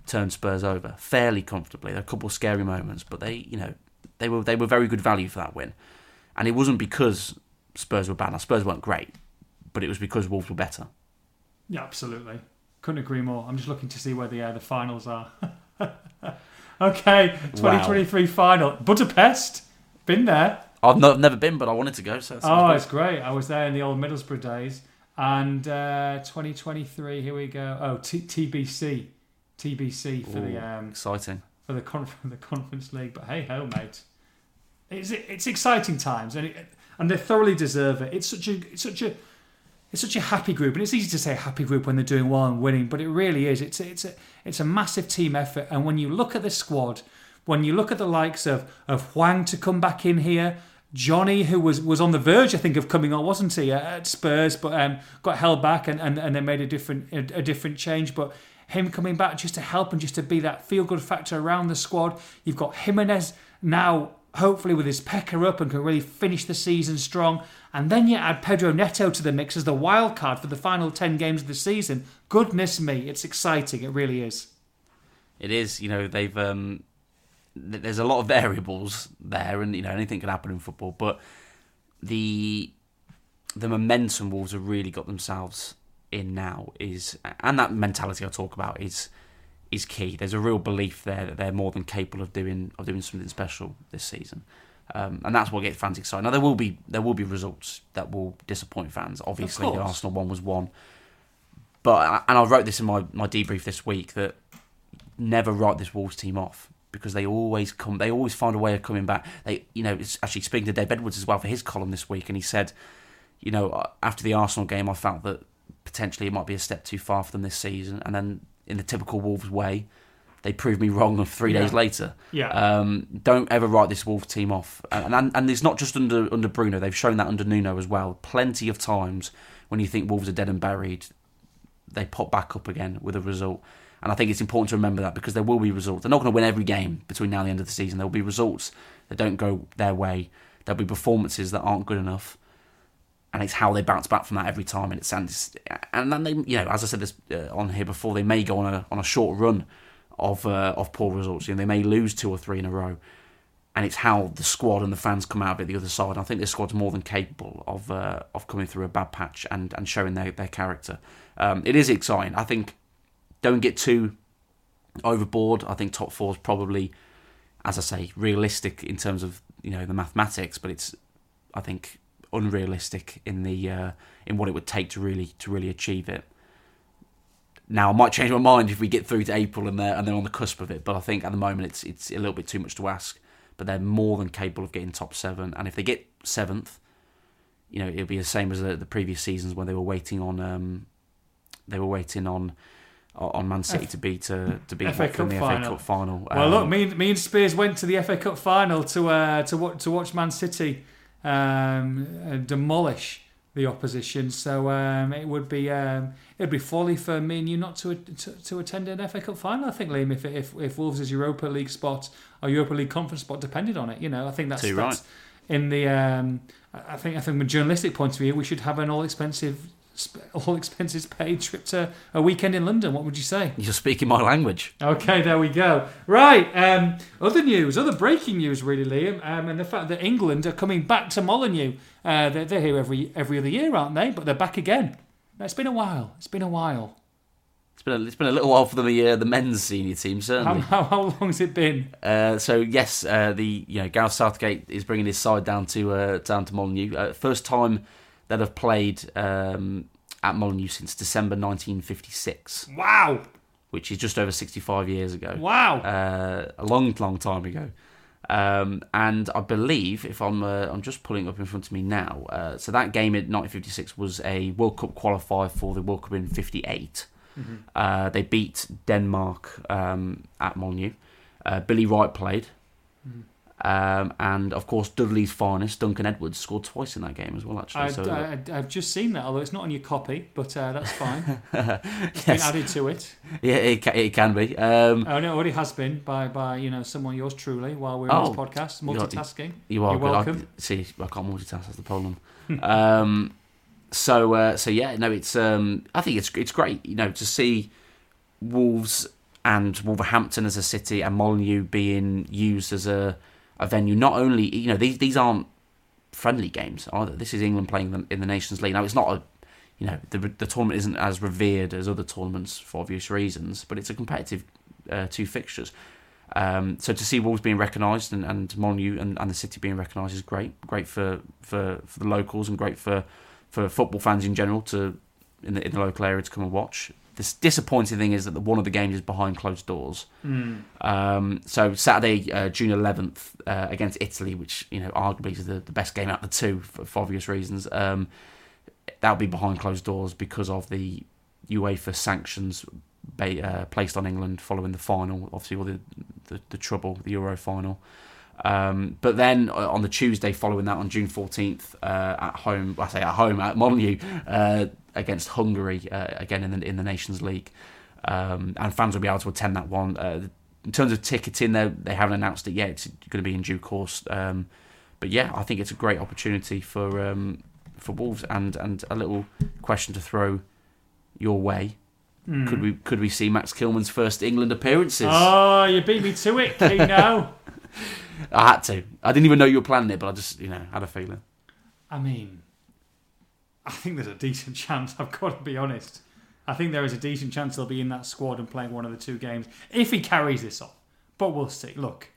turned Spurs over. Fairly comfortably. There are a couple of scary moments, but they, you know, they were they were very good value for that win. And it wasn't because Spurs were bad. Now, Spurs weren't great, but it was because Wolves were better. Yeah, absolutely. Couldn't agree more. I'm just looking to see where the uh, the finals are. okay, 2023 wow. final. Budapest. Been there. I've not, never been, but I wanted to go. So oh, great. it's great. I was there in the old Middlesbrough days. And uh, 2023, here we go. Oh, T- TBC, TBC for Ooh, the um, exciting for the conf- the conference league. But hey ho, mate, it's it's exciting times, and it, and they thoroughly deserve it. It's such a it's such a it's such a happy group, and it's easy to say happy group when they're doing well and winning, but it really is. It's it's a it's a massive team effort, and when you look at the squad, when you look at the likes of of Hwang to come back in here, Johnny, who was, was on the verge, I think, of coming on, wasn't he, at Spurs, but um, got held back and, and, and they made a different a, a, different change. But him coming back just to help and just to be that feel good factor around the squad. You've got Jimenez now hopefully with his pecker up and can really finish the season strong. And then you add Pedro Neto to the mix as the wild card for the final 10 games of the season. Goodness me, it's exciting. It really is. It is. You know, they've. Um, there's a lot of variables there, and, you know, anything can happen in football. But the the momentum Wolves have really got themselves in now is. And that mentality I talk about is is key. There's a real belief there that they're more than capable of doing of doing something special this season, um, and that's what gets fans excited. Now there will be there will be results that will disappoint fans. Obviously, the Arsenal one was one, but and I wrote this in my my debrief this week that never write this Wolves team off because they always come they always find a way of coming back. They you know it's actually speaking to Dave Edwards as well for his column this week, and he said, you know after the Arsenal game, I felt that potentially it might be a step too far for them this season, and then in the typical Wolves way, they proved me wrong three days later. Yeah. Um, don't ever write this Wolves team off. And, and and it's not just under under Bruno. They've shown that under Nuno as well. Plenty of times when you think Wolves are dead and buried, they pop back up again with a result. And I think it's important to remember that because there will be results. They're not going to win every game between now and the end of the season. There will be results that don't go their way. There'll be performances that aren't good enough. And it's how they bounce back from that every time. And it's and, and then they, you know, as I said this uh, on here before, they may go on a on a short run of uh, of poor results. You know, they may lose two or three in a row, and it's how the squad and the fans come out of it the other side. I think this squad's more than capable of uh, of coming through a bad patch and, and showing their their character. Um, it is exciting. I think don't get too overboard. I think top four is probably, as I say, realistic in terms of you know the mathematics, but it's I think unrealistic in the uh, in what it would take to really to really achieve it. Now I might change my mind if we get through to April and they're and they're on the cusp of it, but I think at the moment it's it's a little bit too much to ask. But they're more than capable of getting top seven, and if they get seventh, you know it'll be the same as the, the previous seasons when they were waiting on um, they were waiting on on Man City to beat to to beat FA in the Cup FA final. Cup final. Well, Um, look, me, and- me and Spears went to the FA Cup final to uh, to watch to watch Man City um, uh, demolish the opposition. So um, it would be um, it'd be folly for me and you not to, to to attend an FA Cup final. I think, Liam, if if if Wolves' is Europa League spot or Europa League conference spot depended on it, you know, I think that's, Too that's in the. Um, I I think I think from a journalistic point of view, we should have an all expensive. All expenses paid trip to a weekend in London. What would you say? You're speaking my language. Okay, there we go. Right. Um, other news, other breaking news, really, Liam, um, and the fact that England are coming back to Molineux. Uh, they're, they're here every every other year, aren't they? But they're back again. It's been a while. It's been a while. It's been a, it's been a little while for the uh, the men's senior team How, certainly. how, how long has it been? Uh, so yes, uh, the you know Gareth Southgate is bringing his side down to uh, down to Molineux. Uh, first time that have played um, at Molineux since December 1956, Wow. which is just over 65 years ago. Wow. Uh, a long, long time ago. Um, and I believe, if I'm, uh, I'm just pulling up in front of me now. Uh, so that game in 1956 was a World Cup qualifier for the World Cup in '58. Uh, they beat Denmark um, at Molineux. Uh, Billy Wright played, um, and of course Dudley's finest, Duncan Edwards, scored twice in that game as well. Actually, I, so uh, I, I've just seen that, although it's not on your copy, but uh, that's fine. It's been added to it. yeah, it can, it can be. Um, Oh no, it already has been by by you know someone yours truly while we're on Oh, this podcast. Multitasking. You are good. I- welcome. see, I can't multitask. That's the problem. um, so, uh, so yeah, no, it's. Um, I think it's it's great, you know, to see Wolves and Wolverhampton as a city and Molineux being used as a, a venue. Not only, you know, these these aren't friendly games either. This is England playing them in the Nations League. Now, it's not a, you know, the the tournament isn't as revered as other tournaments for obvious reasons, but it's a competitive uh, two fixtures. Um, so to see Wolves being recognised and, and and, and the city being recognised is great. Great for, for, for the locals and great for, for football fans in general to in the, in the local area to come and watch. The disappointing thing is that the, one of the games is behind closed doors. Mm. Um, so Saturday, uh, June 11th, uh, against Italy, which you know arguably is the, the best game out of the two for, for obvious reasons. Um, that'll be behind closed doors because of the UEFA sanctions ba- uh, placed on England following the final, obviously, all the, the, the trouble, the Euro final. Um, but then uh, on the Tuesday following that, on June 14th, uh, at home, I say at home, at Molineux, uh, against Hungary, uh, again in the, in the Nations League. Um, and fans will be able to attend that one. Uh, in terms of ticketing, they they haven't announced it yet. It's going to be in due course. Um, but yeah, I think it's a great opportunity for um, for Wolves. And, and a little question to throw your way: Mm. Could we could we see Max Kilman's first England appearances? Oh, you beat me to it, Keno. I had to. I didn't even know you were planning it, but I just you know had a feeling. I mean, I think there's a decent chance. I've got to be honest. I think there is a decent chance he'll be in that squad and playing one of the two games if he carries this off. But we'll see. Look,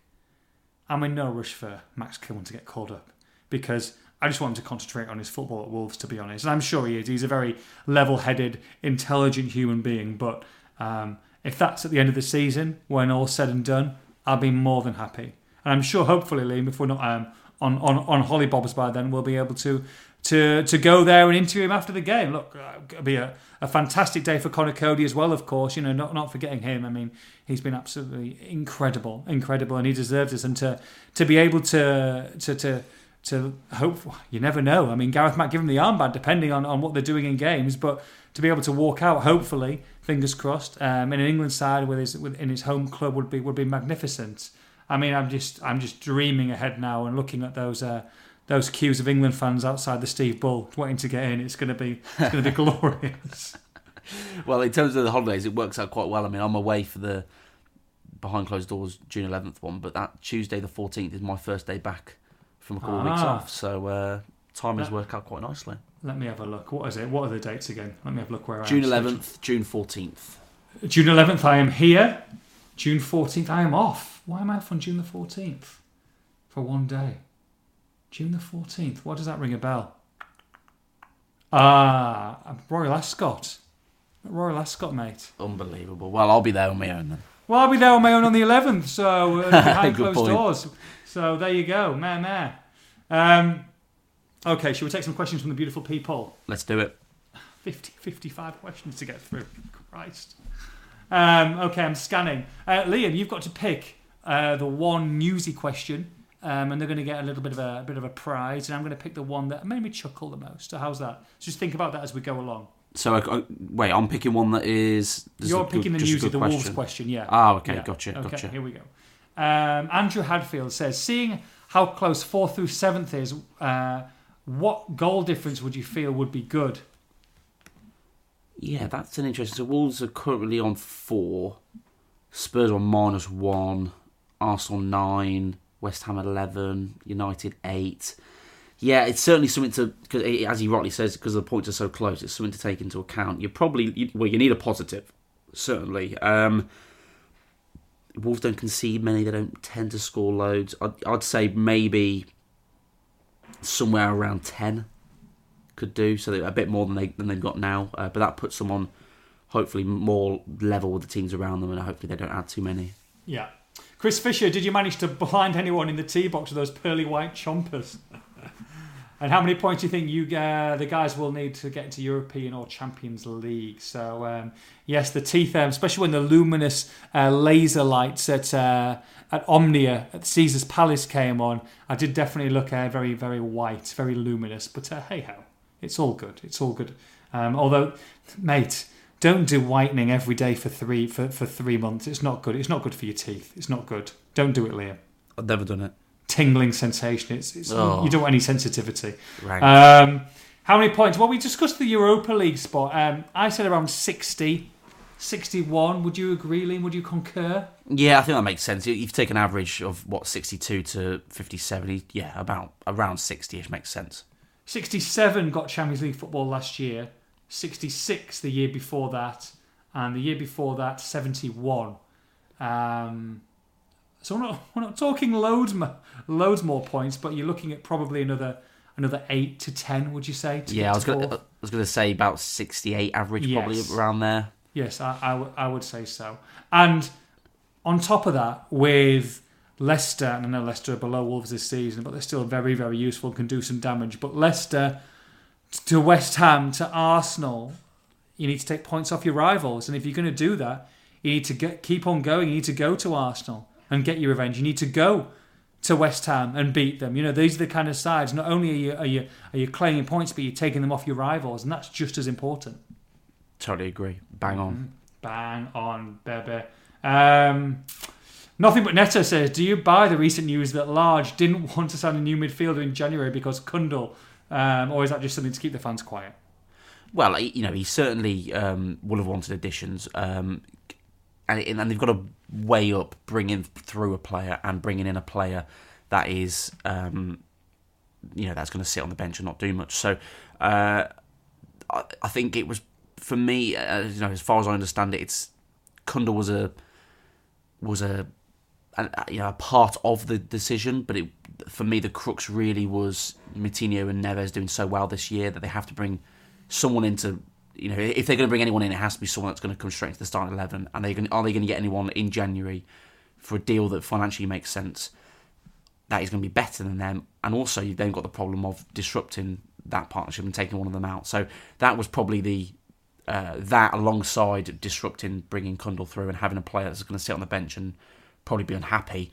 I'm in no rush for Max Kilman to get called up because I just want him to concentrate on his football at Wolves, to be honest. And I'm sure he is. He's a very level-headed, intelligent human being. But um, if that's at the end of the season, when all's said and done, I'll be more than happy. And I'm sure, hopefully, Liam, if we're not um, on, on, on hollybobs by then, we'll be able to to to go there and interview him after the game. Look, uh, it'll be a, a fantastic day for Conor Coady as well, of course. You know, not not forgetting him. I mean, he's been absolutely incredible, incredible, and he deserves this. And to to be able to to to to hope you never know. I mean, Gareth might give him the armband depending on, on what they're doing in games, but to be able to walk out, hopefully, fingers crossed, um, in an England side with his with, in his home club would be would be magnificent. I mean, I'm just I'm just dreaming ahead now and looking at those uh, those queues of England fans outside the Steve Bull waiting to get in. It's going to be it's going to be glorious. Well, in terms of the holidays, it works out quite well. I mean, I'm away for the behind closed doors June 11th one, but that Tuesday the 14th is my first day back from a couple of weeks Ah. off. So uh, timings That- work out quite nicely. Let me have a look. What is it? What are the dates again? Let me have a look where I June am. 11th, June 14th. June 11th, I am here. June 14th, I am off. Why am I off on June the 14th? For one day. June the 14th. What does that ring a bell? Ah, Royal Ascot. Royal Ascot, mate. Unbelievable. Well, I'll be there on my own then. Well, I'll be there on my own on the 11th, so uh, behind closed point. doors. So there you go, meh meh. Um, okay, shall we take some questions from the beautiful people? Let's do it. 50, 55 questions to get through. Christ. Um, okay, I'm scanning. Uh, Liam, you've got to pick uh, the one newsy question, um, and they're going to get a little bit of a, a bit of a prize, and I'm going to pick the one that made me chuckle the most. So how's that? Just think about that as we go along. So, I, I- wait, I'm picking one that is. You're a good- picking the newsy, good the question. Wolves question, yeah. Oh, okay, Yeah. gotcha, Okay, gotcha. here we go. Um, Andrew Hadfield says, seeing how close fourth through seventh is, uh, what goal difference would you feel would be good? Yeah, that's an interesting. So Wolves are currently on four, Spurs on minus one, Arsenal nine, West Ham at eleven, United eight. Yeah, it's certainly something to because as he rightly says, because the points are so close, it's something to take into account. You probably well, you need a positive, certainly. Um, Wolves don't concede many; they don't tend to score loads. I'd, I'd say maybe somewhere around ten could do. So a bit more than they than they've got now. Uh, but that puts them on hopefully more level with the teams around them, and hopefully they don't add too many. Yeah. Chris Fisher, did you manage to blind anyone in the tee box with those pearly white chompers? and how many points do you think you uh, the guys will need to get into European or Champions League? So um, yes, the teeth, um, especially when the luminous uh, laser lights at uh, at Omnia at Caesar's Palace came on, I did definitely look uh, very very white, very luminous. But uh, hey ho, it's all good. It's all good. Um, although, mate, don't do whitening every day for three for, for three months. It's not good. It's not good for your teeth. It's not good. Don't do it, Liam. I've never done it. Tingling sensation. It's, it's Oh. you don't want any sensitivity. Right. Um, how many points? Well, we discussed the Europa League spot. Um, I said around 60, 61. Would you agree, Liam? Would you concur? yeah, I think that makes sense. You- You've taken an average of what sixty-two to fifty-seven. Yeah, about around sixty-ish makes sense. 67 got Champions League football last year, 66 the year before that, and the year before that, 71. Um, so we're not, we're not talking loads, loads more points, but you're looking at probably another another eight to ten. Would you say? to yeah, I was gonna. I was gonna say about sixty-eight average, probably around there. Yes, I, I, w- I would say so. And on top of that, with Leicester, and I know Leicester are below Wolves this season, but they're still very, very useful and can do some damage. But Leicester to West Ham to Arsenal, you need to take points off your rivals. And if you're going to do that, you need to get, keep on going. You need to go to Arsenal and get your revenge. You need to go to West Ham and beat them. You know, these are the kind of sides. Not only are you, are you, are you claiming points, but you're taking them off your rivals. And that's just as important. Totally agree. Bang on. Bang on, baby. Um, nothing but Neto says, do you buy the recent news that Lage didn't want to sign a new midfielder in January because Cundle, um, or is that just something to keep the fans quiet? Well, you know, he certainly um, would have wanted additions, um, and and they've got to weigh up bringing through a player and bringing in a player that is, um, you know, that's going to sit on the bench and not do much. So, uh, I, I think it was for me, uh, you know, as far as I understand it, it's Cundle was a was a you know a part of the decision, but it for me the crux really was Moutinho and Neves doing so well this year that they have to bring someone into. You know, if they're going to bring anyone in, it has to be someone that's going to come straight into the starting eleven. And they are they going to get anyone in January for a deal that financially makes sense? That is going to be better than them, and also you've then got the problem of disrupting that partnership and taking one of them out. So that was probably the uh, that alongside disrupting bringing Cundle through and having a player that's going to sit on the bench and probably be unhappy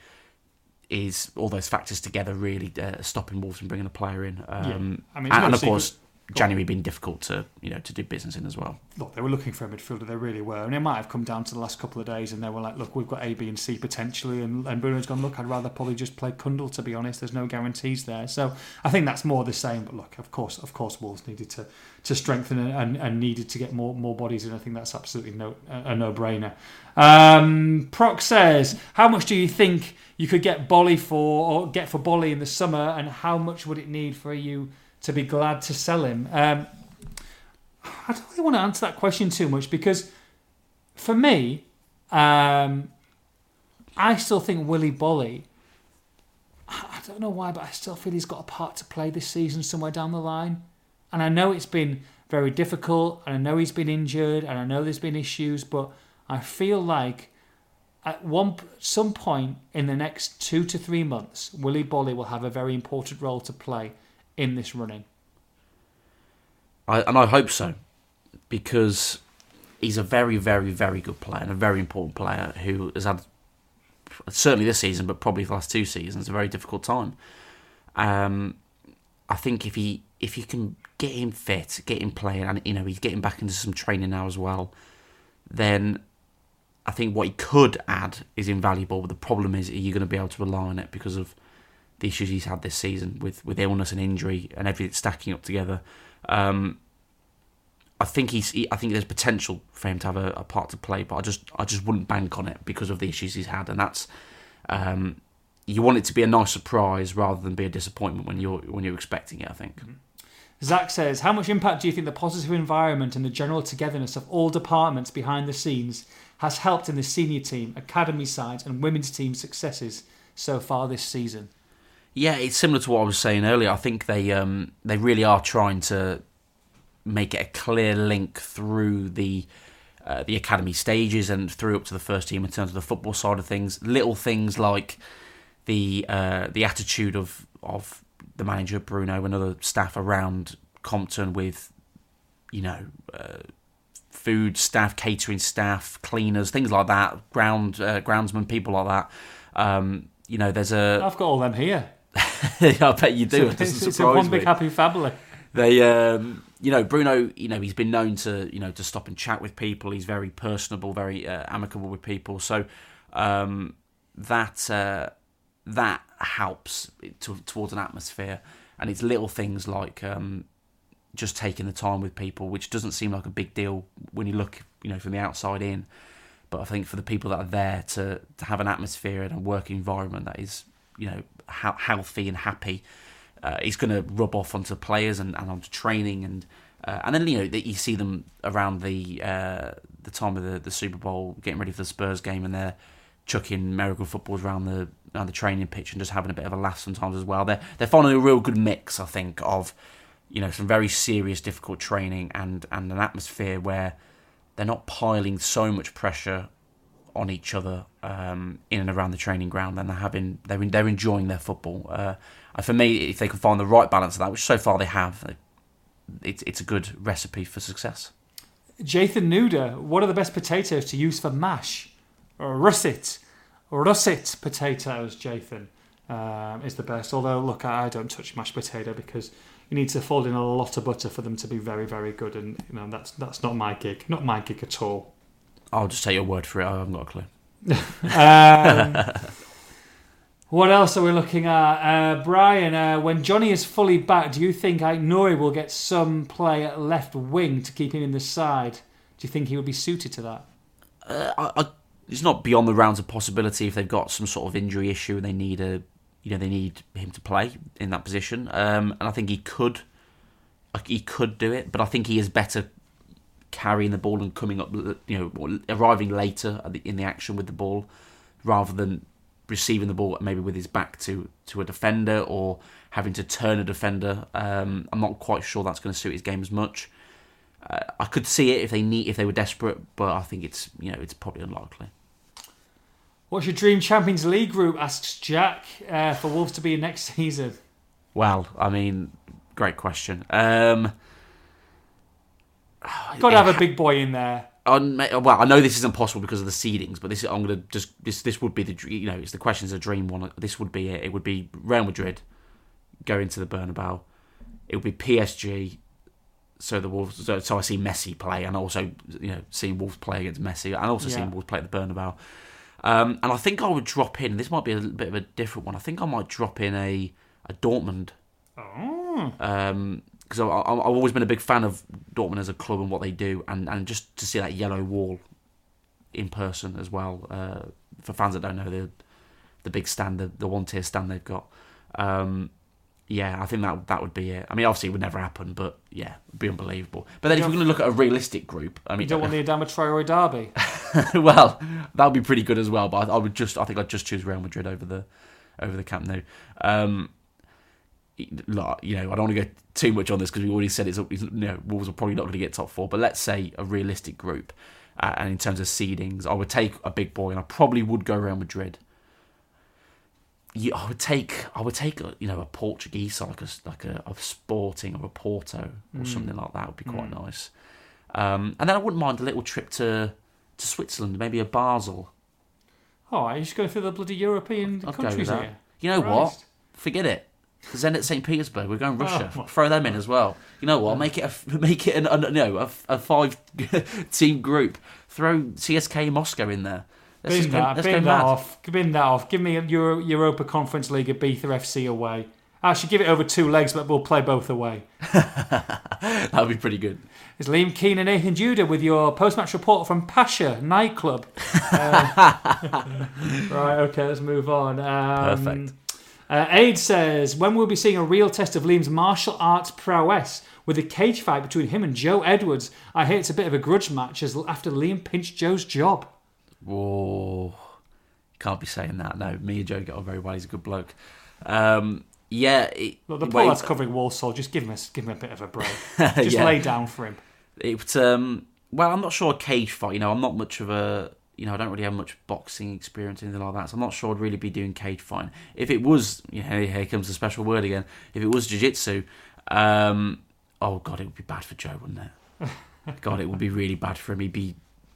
is all those factors together really uh, stopping Wolves from bringing a player in. Um, yeah. I mean, and, and of course, January being difficult to you know to do business in as well. Look, they were looking for a midfielder. They really were, and it might have come down to the last couple of days, and they were like, "Look, we've got A, B, and C potentially," and, and Bruno's gone, "Look, I'd rather probably just play Cundle. To be honest, there's no guarantees there." So I think that's more the same. But look, of course, of course, Wolves needed to to strengthen and, and needed to get more more bodies, and I think that's absolutely no a no brainer. Um, Proc says, "How much do you think you could get Boly for, or get for Boly in the summer, and how much would it need for you?" To be glad to sell him. Um, I don't really want to answer that question too much because for me, um, I still think Willy Boly. I don't know why, but I still feel he's got a part to play this season somewhere down the line. And I know it's been very difficult, and I know he's been injured, and I know there's been issues, but I feel like at one some point in the next two to three months, Willy Boly will have a very important role to play in this running. I, and I hope so, because he's a very, very, very good player and a very important player who has had certainly this season, but probably the last two seasons, a very difficult time. Um, I think if he if you can get him fit, get him playing, and you know he's getting back into some training now as well, then I think what he could add is invaluable. But the problem is, are you going to be able to rely on it because of the issues he's had this season with, with illness and injury and everything stacking up together? Um, I think he's. He, I think there's potential for him to have a, a, part to play, but I just I just wouldn't bank on it because of the issues he's had, and that's um, you want it to be a nice surprise rather than be a disappointment when you're when you're expecting it. I think. Mm-hmm. Zach says, "How much impact do you think the positive environment and the general togetherness of all departments behind the scenes has helped in the senior team, academy side, and women's team successes so far this season?" Yeah, it's similar to what I was saying earlier. I think they um, they really are trying to make it a clear link through the uh, the academy stages and through up to the first team in terms of the football side of things. Little things like the uh, the attitude of of the manager Bruno and other staff around Compton with you know uh, food staff, catering staff, cleaners, things like that, ground uh, groundsmen, people like that. Um, you know, there's a. I've got all them here. I bet you do. It's, it it's a one big happy family. They, um, you know, Bruno. You know, he's been known to, you know, to stop and chat with people. He's very personable, very uh, amicable with people. So um, that uh, that helps to, towards an atmosphere. And it's little things like um, just taking the time with people, which doesn't seem like a big deal when you look, you know, from the outside in. But I think for the people that are there to to have an atmosphere and a work environment that is, you know, ha- healthy and happy, uh, going to rub off onto players and, and onto training and uh, and then you know that you see them around the uh, the time of the, the Super Bowl, getting ready for the Spurs game, and they're chucking American footballs around the around the training pitch and just having a bit of a laugh sometimes as well. They're they're finding a real good mix, I think, of you know some very serious, difficult training and and an atmosphere where they're not piling so much pressure on each other um, in and around the training ground, and they're having they're they're enjoying their football. Uh, and for me, if they can find the right balance of that, which so far they have, it's it's a good recipe for success. Jathan Nuda, what are the best potatoes to use for mash? Russet, russet potatoes, Jathan, um, is the best. Although, look, I don't touch mashed potato because you need to fold in a lot of butter for them to be very, very good, and you know that's that's not my gig, not my gig at all. I'll just take your word for it. I haven't got a clue. um, what else are we looking at? Uh, Brian, uh, when Johnny is fully back, do you think Nouri will get some play at left wing to keep him in the side? Do you think he would be suited to that? Uh, I, I, it's not beyond the rounds of possibility if they've got some sort of injury issue and they need a, you know, they need him to play in that position. Um, and I think he could, he could do it, but I think he is better carrying the ball and coming up, you know, arriving later in the action with the ball rather than receiving the ball maybe with his back to to a defender or having to turn a defender. Um, I'm not quite sure that's going to suit his game as much. Uh, I could see it if they need if they were desperate, but I think it's you know it's probably unlikely. What's your dream Champions League group? asks Jack uh, for Wolves to be in next season. Well, I mean, great question. Um, Got to have a big boy in there. on, well, I know this isn't possible because of the seedings, but this I'm gonna just this this would be the you know it's the question's a dream one. This would be it. It would be Real Madrid going to the Bernabeu. It would be PSG. So the Wolves. So, so I see Messi play, and also you know seeing Wolves play against Messi, and also Yeah. seeing Wolves play at the Bernabeu. Um, and I think I would drop in. This might be a little bit of a different one. I think I might drop in a a Dortmund Oh. Because I, I, I've always been a big fan of Dortmund as a club and what they do, and, and just to see that yellow wall in person as well. Uh, for fans that don't know the the big stand, the, the one tier stand they've got. Um, yeah, I think that that would be it. I mean, obviously it would never happen, but yeah, it'd be unbelievable. But then if we're going to look at a realistic group, I mean, You don't want the Adama Traore derby. well, that would be pretty good as well. But I, I would just, I think I'd just choose Real Madrid over the over the Camp Nou. Um, you know, I don't want to go too much on this because we already said it's, it's you know, Wolves are probably not going to get top four. But let's say a realistic group, uh, and in terms of seedings, I would take a big boy, and I probably would go Real Madrid. Yeah, I would take, I would take, a, you know, a Portuguese side, like a like a, a Sporting or a Porto or something like that would be quite nice. Um, and then I wouldn't mind a little trip to to Switzerland, maybe a Basel. Oh, you just go through the bloody European I'd countries here? You know what? Forget it. At St. Petersburg, we're going Russia. Oh. Throw them in as well. You know what? Make it a make it an, an, no a, a five team group. Throw CSK Moscow in there. Let's Bin go, that, bin that mad. off. Bin that off. Give me a Euro, Europa Conference League Ibiza FC away. Actually, give it over two legs, but we'll play both away. That would be pretty good. It's Liam Keane and Nathan Judah with your post-match report from Pacha nightclub. Uh, right, okay, let's move on. Um, Perfect. Uh, Aid says, when will we be seeing a real test of Liam's martial arts prowess with a cage fight between him and Joe Edwards? I hear it's a bit of a grudge match as after Liam pinched Joe's job. Whoa. Can't be saying that. No, me and Joe get on very well. He's a good bloke. Um, yeah. It, Look, the poor lad's covering Walsall. Just give him a, give him a bit of a break. Just Yeah. lay down for him. It um well, I'm not sure a cage fight. You know, I'm not much of a you know, I don't really have much boxing experience or anything like that, so I'm not sure I'd really be doing cage fighting. If it was, you know, here comes the special word again. If it was jiu-jitsu, um, oh god, it would be bad for Joe, wouldn't it? God, it would be really bad for him. He'd be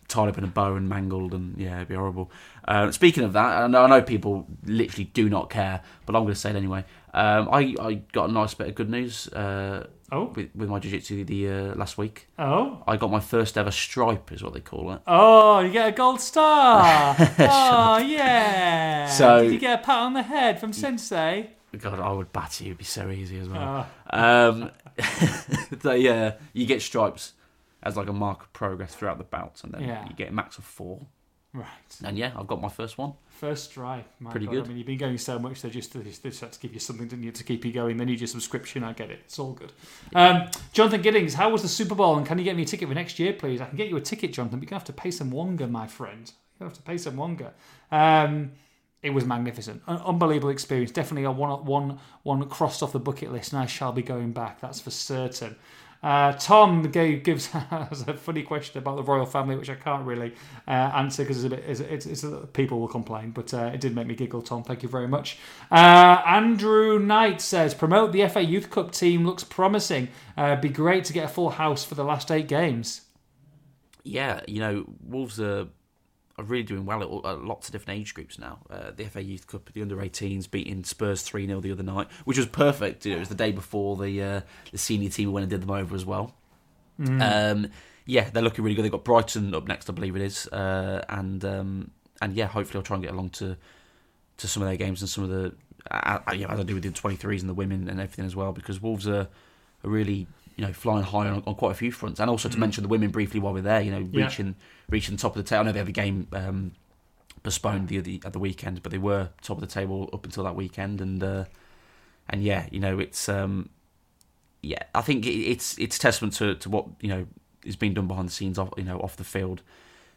tied up in a bow and mangled, and yeah, it'd be horrible. Uh, speaking of that, I know, I know people literally do not care, but I'm going to say it anyway. Um, I, I got a nice bit of good news uh, Oh, with, with my jiu-jitsu the uh, last week. oh, I got my first ever stripe, is what they call it. oh! You get a gold star. oh yeah. So- Did you get a pat on the head from Sensei? God, I would batter you. It'd be so easy as well. Oh, Um, they, uh, you get stripes as like a mark of progress throughout the bouts, and then Yeah. you get a max of four. Right. And yeah, I've got my first one. First stripe. My Pretty God. good. I mean, you've been going so much, they just they just, had to give you something, didn't you, to keep you going. They need your subscription. I get it. It's all good. Um, Jonathan Giddings, how was the Super Bowl? And can you get me a ticket for next year, please? I can get you a ticket, Jonathan. But gonna have to pay some wonga, my friend. You have to pay some wonga. Um, it was magnificent, an unbelievable experience. Definitely a one, one, one crossed off the bucket list, and I shall be going back. That's for certain. Uh, Tom gave, gives has a funny question about the royal family, which I can't really uh, answer because it's it's, it's, it's a, people will complain, but uh, it did make me giggle. Tom, thank you very much. Uh, Andrew Knight says promote the FA Youth Cup team looks promising. Uh, be great to get a full house for the last eight games. Yeah, you know, Wolves are, are really doing well at, all- at lots of different age groups now. Uh, the FA Youth Cup, the under 18s beating Spurs 3 0 the other night, which was perfect. You know, it was the day before the uh, the senior team went and did them over as well. Um, yeah, they're looking really good. They've got Brighton up next, I believe it is. Uh, and um, and yeah, hopefully I'll try and get along to to some of their games and some of the, uh, yeah, as I do with the 23s and the women and everything as well, because Wolves are, are really you know flying high on, on quite a few fronts, and also to mention the women briefly while we're there, you know, Yeah. reaching reaching the top of the table. I know they have a game um, postponed the, the at the weekend, but they were top of the table up until that weekend, and uh, and yeah, you know, it's um, yeah, I think it, it's it's testament to, to what you know is being done behind the scenes, off you know, off the field.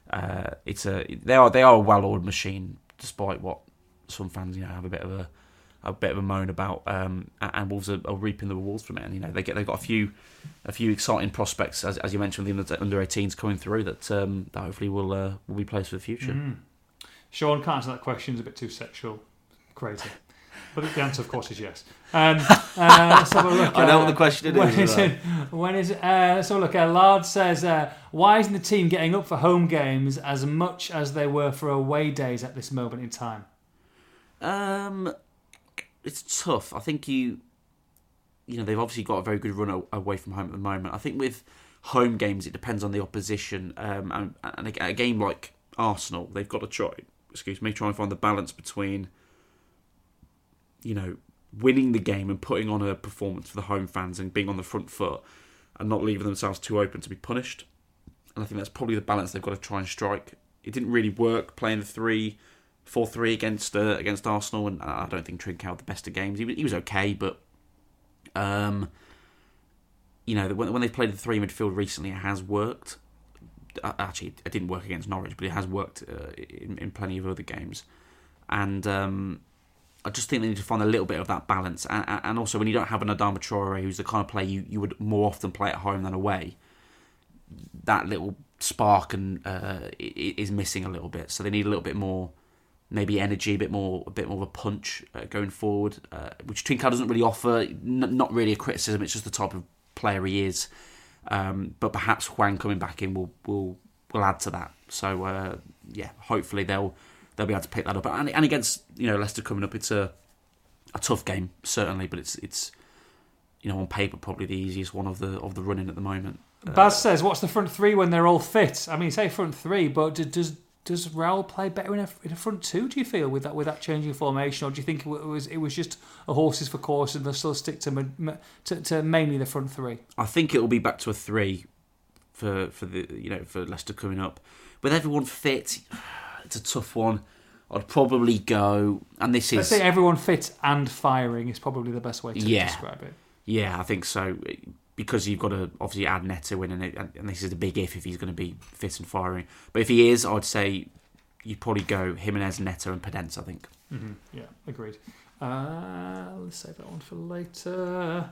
Uh, it's a they are they are a well-oiled machine, despite what some fans you know have a bit of a a bit of a moan about. Um, and Wolves are, are reaping the rewards from it, and you know they get they've got a few a few exciting prospects as, as you mentioned with the under 18s coming through that um, that hopefully will uh, will be placed for the future. Sean can't answer that question. It's a bit too sexual. Crazy. But the answer, of course, is yes. Um, uh, a look. I know uh, what the question when is. is it? When is it? Uh, so look, uh, Lard says, uh, why isn't the team getting up for home games as much as they were for away days at this moment in time? Um, it's tough. I think you, you know, they've obviously got a very good run away from home at the moment. I think with home games, it depends on the opposition. Um, and, and a, a game like Arsenal, they've got to try, excuse me, try and find the balance between, you know, winning the game and putting on a performance for the home fans and being on the front foot, and not leaving themselves too open to be punished. And I think that's probably the balance they've got to try and strike. It didn't really work playing the three four three against uh, against Arsenal, and I don't think Trincao had the best of games. He was, he was okay, but um, you know when when they've played the three midfield recently, it has worked. Uh, Actually, it didn't work against Norwich, but it has worked uh, in, in plenty of other games. And um, I just think they need to find a little bit of that balance. And, and also, when you don't have an Adama Traore, who's the kind of player you, you would more often play at home than away, that little spark and uh, is missing a little bit. So they need a little bit more maybe energy, a bit more, a bit more of a punch uh, going forward, uh, which Trincao doesn't really offer. N- not really a criticism; it's just the type of player he is. Um, but perhaps Hwang coming back in will will will add to that. So uh, yeah, hopefully they'll they'll be able to pick that up. And, and against you know Leicester coming up, it's a a tough game certainly, but it's it's you know on paper probably the easiest one of the of the running at the moment. Uh, Baz says, "What's the front three when they're all fit?" I mean, say front three, but does does Raul play better in a, in a front two? Do you feel with that with that changing formation, or do you think it was it was just a horses for course and they'll still stick to, to to mainly the front three? I think it will be back to a three for for the you know for Leicester coming up. With everyone fit, it's a tough one. I'd probably go, and this Let's is say everyone fit and firing is probably the best way to Yeah. describe it. yeah, I think so because you've got to obviously add Neto in, and, it, and this is a big if if he's going to be fit and firing. But if he is, I'd say you'd probably go Jimenez, Neto, and Podence. I think. Mm-hmm. Yeah, agreed. Uh, let's save that one for later.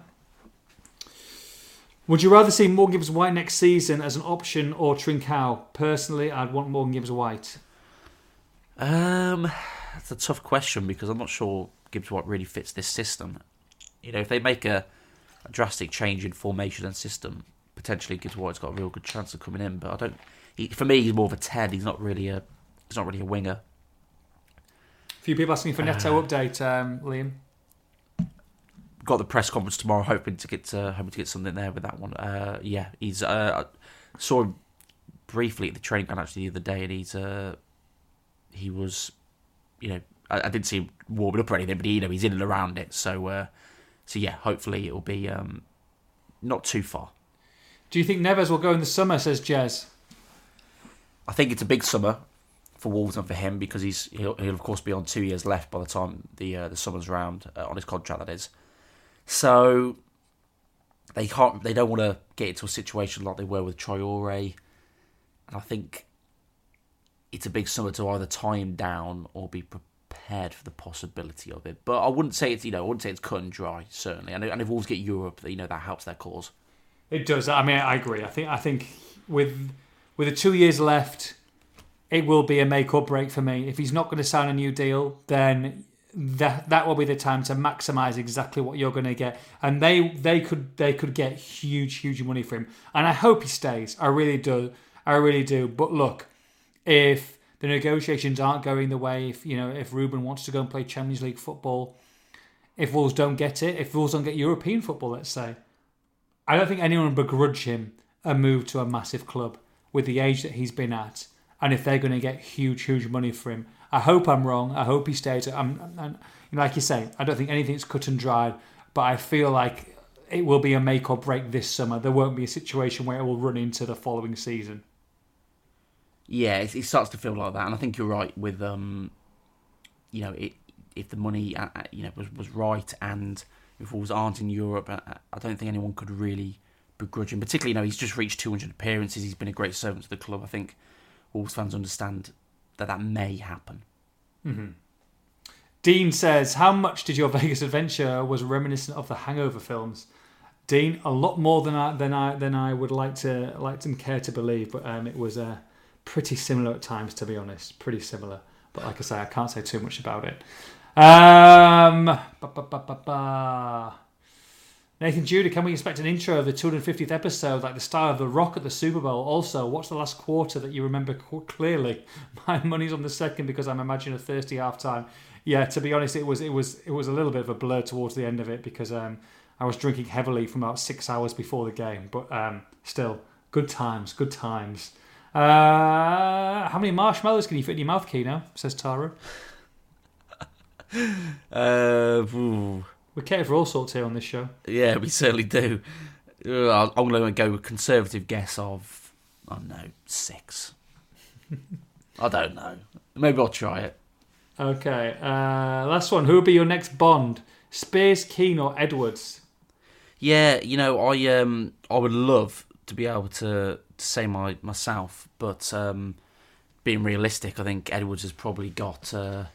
Would you rather see Morgan Gibbs White next season as an option or Trincao? Personally, I'd want Morgan Gibbs White. Um, it's a tough question because I'm not sure Gibbs White really fits this system. You know, if they make a, a drastic change in formation and system, potentially Gibbs White's got a real good chance of coming in. But I don't. He, for me, he's more of a ten. He's not really a. He's not really a winger. A few people asking for Neto update, um, Liam. Got the press conference tomorrow, hoping to get uh, hoping to get something there with that one. Uh, yeah, he's. Uh, I saw him briefly at the training ground actually the other day, and he's. Uh, he was, you know, I, I didn't see him warming up or anything, but he, you know, he's in and around it. So, uh, so yeah, hopefully it'll be um, not too far. Do you think Neves will go in the summer? Says Jez. I think it's a big summer for Wolves and for him because he's he'll, he'll of course be on two years left by the time the uh, the summer's round uh, on his contract that is. So they can't they don't want to get into a situation like they were with Traore, and I think it's a big summer to either tie him down or be prepared for the possibility of it. But I wouldn't say it's you know I wouldn't say it's cut and dry certainly. And, and if Wolves get Europe, you know that helps their cause. It does. I mean, I agree. I think. I think with with the two years left, it will be a make or break for me. If he's not going to sign a new deal, then that that will be the time to maximise exactly what you're going to get. And they they could they could get huge huge money for him. And I hope he stays. I really do. I really do. But look, if the negotiations aren't going the way, if you know, if Ruben wants to go and play Champions League football, if Wolves don't get it, if Wolves don't get European football, let's say, I don't think anyone would begrudge him a move to a massive club with the age that he's been at, and if they're going to get huge, huge money for him. I hope I'm wrong. I hope he stays. I'm, I'm, like you say, I don't think anything's cut and dried, but I feel like it will be a make or break this summer. There won't be a situation where it will run into the following season. Yeah, it, it starts to feel like that, and I think you're right with um, you know, it, if the money uh, uh, you know was was right, and if Wolves aren't in Europe, I, I don't think anyone could really begrudge him. Particularly, you know, he's just reached 200 appearances. He's been a great servant to the club. I think Wolves fans understand that that may happen. Mm-hmm. Dean says, "How much did your Vegas adventure was reminiscent of the Hangover films?" Dean, a lot more than I than I than I would like to like to care to believe, but um, it was uh, pretty similar at times, to be honest. Pretty similar, but like I say, I can't say too much about it. Um. Nathan Judah, can we expect an intro of the 250th episode, like the style of The Rock at the Super Bowl? Also, what's the last quarter that you remember clearly? My money's on the second because I'm imagining a thirsty halftime. Yeah, to be honest, it was it was it was a little bit of a blur towards the end of it because um, I was drinking heavily from about six hours before the game. But um, still, good times, good times. Uh, how many marshmallows can you fit in your mouth, Keno? Says Tara. Uh, ooh. We cater for all sorts here on this show. yeah, we certainly do. Uh, I'm going to go with conservative guess of, I don't know, six. I don't know. Maybe I'll try it. Okay, uh, last one. Who will be your next Bond? Spears, Keen, or Edwards? Yeah, you know, I um, I would love to be able to say my myself, but um, being realistic, I think Edwards has probably got. Uh,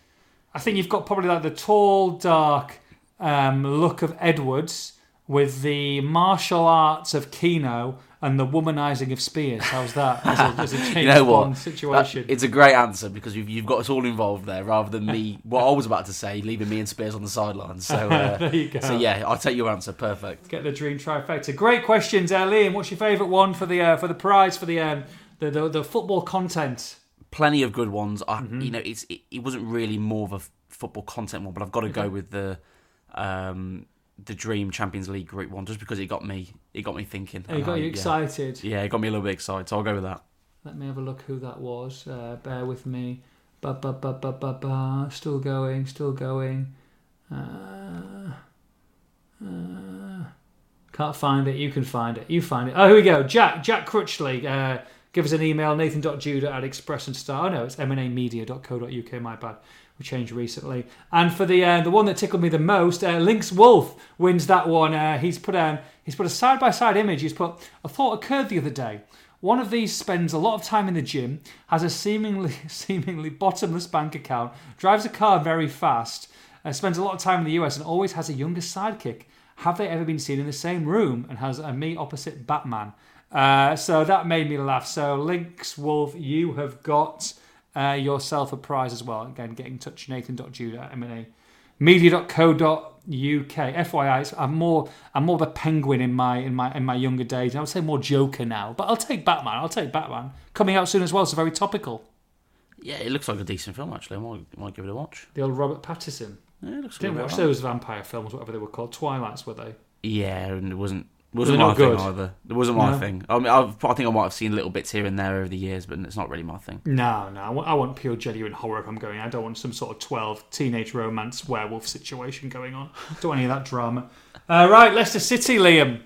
I think you've got probably like the tall, dark um, look of Edwards with the martial arts of Keno and the womanizing of Spears. How's that as a, as a you know what? Situation? That- it's a great answer because you've, you've got us all involved there, rather than me. what I was about to say, leaving me and Spears on the sidelines. So, uh, there you go. so yeah, I'll take your answer. Perfect. Get the dream trifecta. Great questions, uh, Liam. What's your favourite one for the uh, for the prize for the, um, the the the football content? plenty of good ones. I, Mm-hmm. You know, it's it, it wasn't really more of a football content one, but I've got to go with the um, the Dream Champions League Group one just because it got me it got me thinking. And got I- you yeah. excited. Yeah, it got me a little bit excited, so I'll go with that. Let me have a look who that was. Uh, bear with me. Ba ba ba ba ba ba. Still going. Still going. Uh, uh, can't find it. You can find it. You find it. Oh, here we go. Jack Jack Crutchley. Uh, give us an email. Nathan.judah at Express and Star. Oh no, it's mnamedia.co.uk. My bad. We changed recently. And for the uh, the one that tickled me the most, uh, Lynx Wolf wins that one. Uh, he's put um, he's put a side by side image. He's put a thought occurred the other day. One of these spends a lot of time in the gym, has a seemingly seemingly bottomless bank account, drives a car very fast, uh, spends a lot of time in the US, and always has a younger sidekick. Have they ever been seen in the same room? And has a me opposite Batman. Uh, so that made me laugh. So Lynx Wolf, you have got uh, yourself a prize as well. Again, get in touch, nathan.judah at M&A media.co.uk. FYI, I'm more I'm more of a penguin in my in my in my younger days. I would say more Joker now, but I'll take Batman. I'll take Batman. Coming out soon as well, so very topical. Yeah, it looks like a decent film actually. I might, might give it a watch. The old Robert Pattinson. Yeah, it looks Didn't watch those vampire films, whatever they were called. Twilights were they? Yeah, and it wasn't wasn't my good? thing either. It wasn't my No? thing. I mean, I've, I think I might have seen little bits here and there over the years, but it's not really my thing. No, no. I want, I want pure genuine horror if I'm going. I don't want some sort of 12 teenage romance werewolf situation going on. Don't want any of that drama. Uh, right, Leicester City, Liam.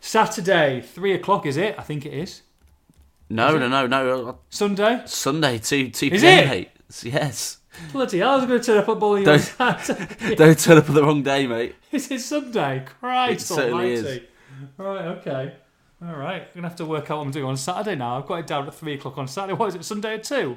Saturday, 3 o'clock, is it? I think it is. No, no, no, no. uh, Sunday? Sunday, two two Is p.m. it? mate. Yes. Bloody hell, I was going to turn up at bowling on Don't- Saturday. Don't turn up on the wrong day, mate. Is it Sunday? Christ It certainly almighty. Right, okay. All right. I'm going to have to work out what I'm doing on Saturday now. I've got it down at 3 o'clock on Saturday. What is it, Sunday at 2?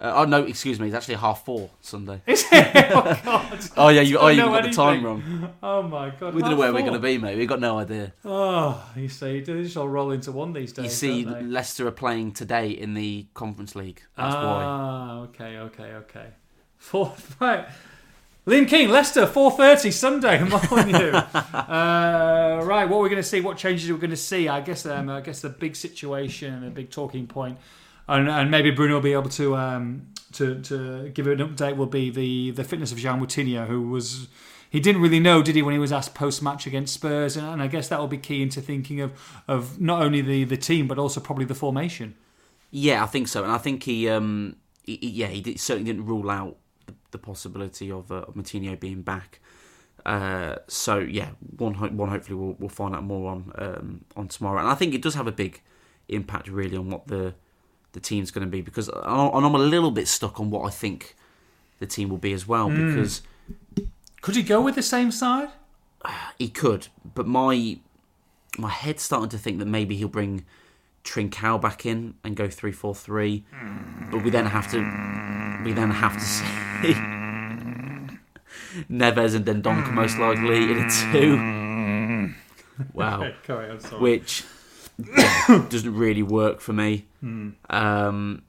Uh, oh no, excuse me. It's actually half four Sunday. Is it? Oh, God. Oh yeah, you, oh, you got the time wrong. Oh, my God. We don't know where we're going to be, mate. We've got no idea. Oh, you see, they just all roll into one these days. You see? Leicester are playing today in the Conference League. That's why. ah, okay, okay, okay. Four, right. Liam King, Leicester, 4.30 Sunday, you. uh, right, what we're going to see, what changes we're going to see, I guess um, I guess the big situation and the big talking point, and, and maybe Bruno will be able to um, to, to give an update will be the, the fitness of João Moutinho, who was... He didn't really know, did he, when he was asked post-match against Spurs, and, and I guess that will be key into thinking of, of not only the, the team, but also probably the formation. Yeah, I think so, and I think he, um, he- yeah, he did, certainly didn't rule out the, possibility of, uh, of Moutinho being back. Uh, so yeah, one ho- one hopefully we'll, we'll find out more on um, on tomorrow, and I think it does have a big impact really on what the the team's going to be because I- and I'm a little bit stuck on what I think the team will be as well because Could he go with the same side? he could, but my my head's starting to think that maybe he'll bring Trincao back in and go three four three, but we then have to we then have to see Neves and then Dendoncker most likely in a two. Wow, on, sorry. which yeah, doesn't really work for me. Um,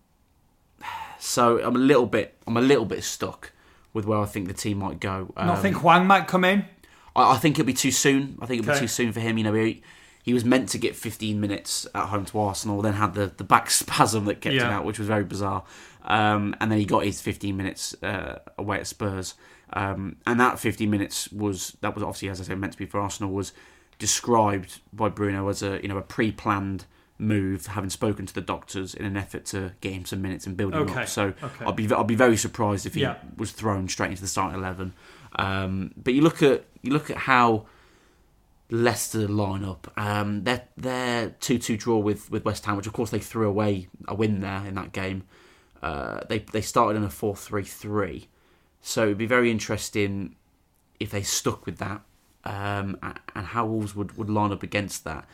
so I'm a little bit I'm a little bit stuck with where I think the team might go. Um, Not think Hwang might come in. I, I think it'll be too soon. I think it'll Okay. be too soon for him. You know, he, he was meant to get 15 minutes at home to Arsenal, then had the, the back spasm that kept him out, which was very bizarre. Um, and then he got his 15 minutes uh, away at Spurs. Um, and that 15 minutes was that was obviously, as I said, meant to be for Arsenal. Was described by Bruno as a you know a pre-planned move, having spoken to the doctors in an effort to get him some minutes and build him Okay, up. So okay. I'd be I'll be very surprised if he Yeah. was thrown straight into the starting eleven. Um, but you look at you look at how Leicester line up. Um, they're they're two two draw with, with West Ham, which of course they threw away a win there in that game. Uh, they they started in a four three three, so it'd be very interesting if they stuck with that um, and how Wolves would, would line up against that.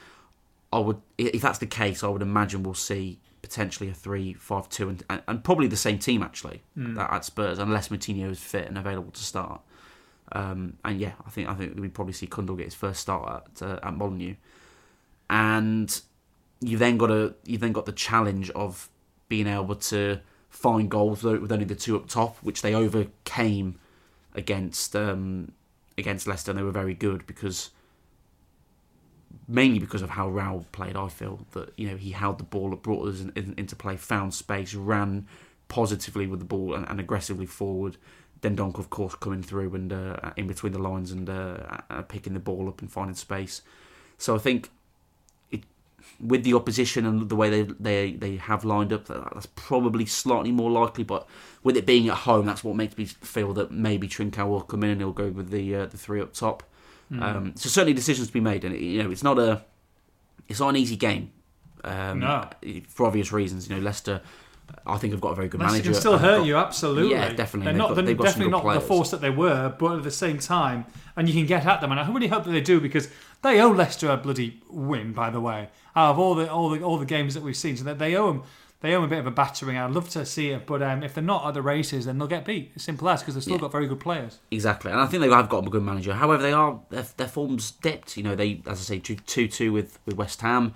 I would if that's the case, I would imagine we'll see potentially a three five two and, and, and probably the same team actually that at Spurs unless Moutinho is fit and available to start. Um, and yeah, I think I think we'd probably see Cundle get his first start at uh, at and you then got a you then got the challenge of being able to find goals with only the two up top, which they overcame against um, against Leicester, and they were very good because mainly because of how Raul played. I feel that you know he held the ball, brought us in, in, into play, found space, ran positively with the ball and, and aggressively forward. Dendonk, of course, coming through and uh, in between the lines and uh, picking the ball up and finding space. So I think it, with the opposition and the way they they, they have lined up, that's probably slightly more likely. But with it being at home, that's what makes me feel that maybe Trincao will come in and he'll go with the uh, the three up top. Um, so certainly decisions to be made, and you know it's not a it's not an easy game. Um, No. for obvious reasons. You know Leicester, I think have got a very good manager. They can still hurt got- you, absolutely. Yeah, definitely. They're not, got- they're definitely not the force that they were, but at the same time, and you can get at them. And I really hope that they do because they owe Leicester a bloody win. By the way, out of all the all the all the games that we've seen, so that they owe them. They owe 'em a bit of a battering. I'd love to see it, but um, if they're not at the races, then they'll get beat. It's simple as because they've still Yeah. got very good players. Exactly, and I think they have got a good manager. However, they are their, their form's dipped. You know, they as I say two two with with West Ham.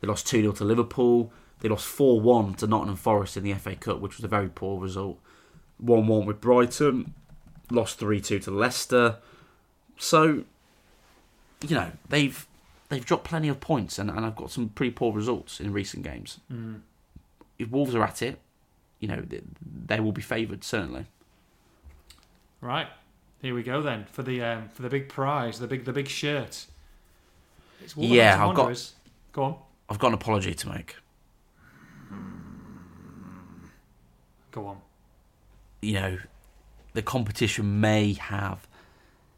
They lost two 0 to Liverpool. They lost four one to Nottingham Forest in the FA Cup, which was a very poor result. One one with Brighton. Lost three two to Leicester. So, you know, they've they've dropped plenty of points, and, and I've got some pretty poor results in recent games. If Wolves are at it, you know, they, they will be favoured certainly. Right, here we go then for the um, for the big prize, the big the big shirt. It's Yeah, I've got- Go on, I've got an apology to make. Go on. you know, the competition may have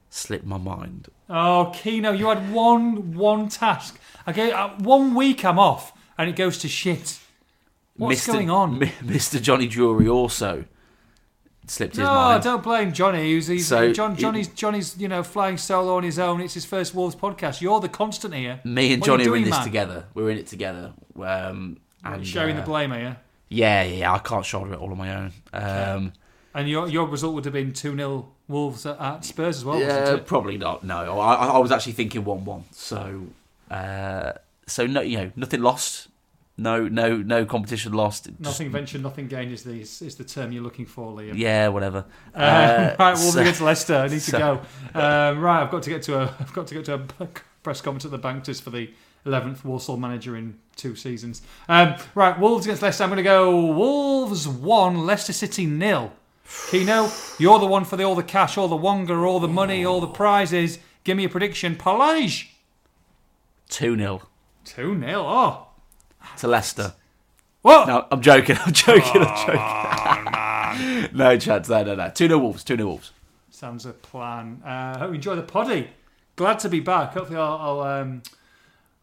slipped my mind. Oh, Kino, you had one one task. Okay, uh, one week I'm off, and it goes to shit. What's Mr. going on? Mi- Mr. Johnny Drury also slipped his No, don't blame Johnny. He's, he's So, John, it- Johnny's Johnny's you know flying solo on his own. It's his first Wolves podcast. You're the constant here. Me and What are you Johnny in doing, this man? together. We're in it together. Um, and, sharing uh, the blame here. Yeah, yeah, I can't shoulder it all on my own. Um, And your your result would have been two 0 Wolves at, at Spurs as well. yeah, probably not. No, I, I was actually thinking one-one. So, uh, so no, you know, nothing lost. No, no, no competition lost. Just- Nothing ventured, nothing gained is the is the term you're looking for, Liam. Yeah, whatever. Um, Uh, right, Wolves so- against Leicester. I need so- to go. Um, right, I've got to get to a. I've got to get to a press conference at the Bankers for the eleventh Walsall manager in two seasons. Um, right, Wolves against Leicester. I'm going to go Wolves one, Leicester City nil. Kino, you're the one for the all the cash, all the wonga, all the money, all the prizes. Give me a prediction, Palage. Two 0 Two 0 Oh, to Leicester. what? No, I'm joking. I'm joking. Oh, I'm joking. no chance. No, no, no. Two 0 Wolves. Two 0 Wolves. Sounds a plan. Uh, hope you enjoy the poddy. Glad to be back. Hopefully, I'll, I'll, um,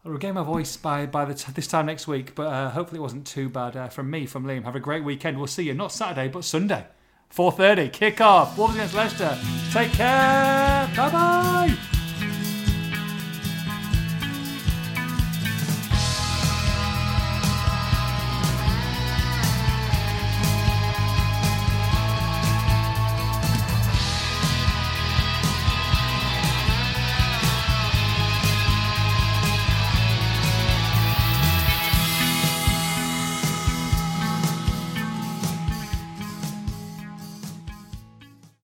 I'll regain my voice by by t- this time next week. But uh, hopefully, it wasn't too bad uh, from me, from Liam. Have a great weekend. We'll see you not Saturday, but Sunday, four thirty kick off. Wolves against Leicester. Take care. Bye bye.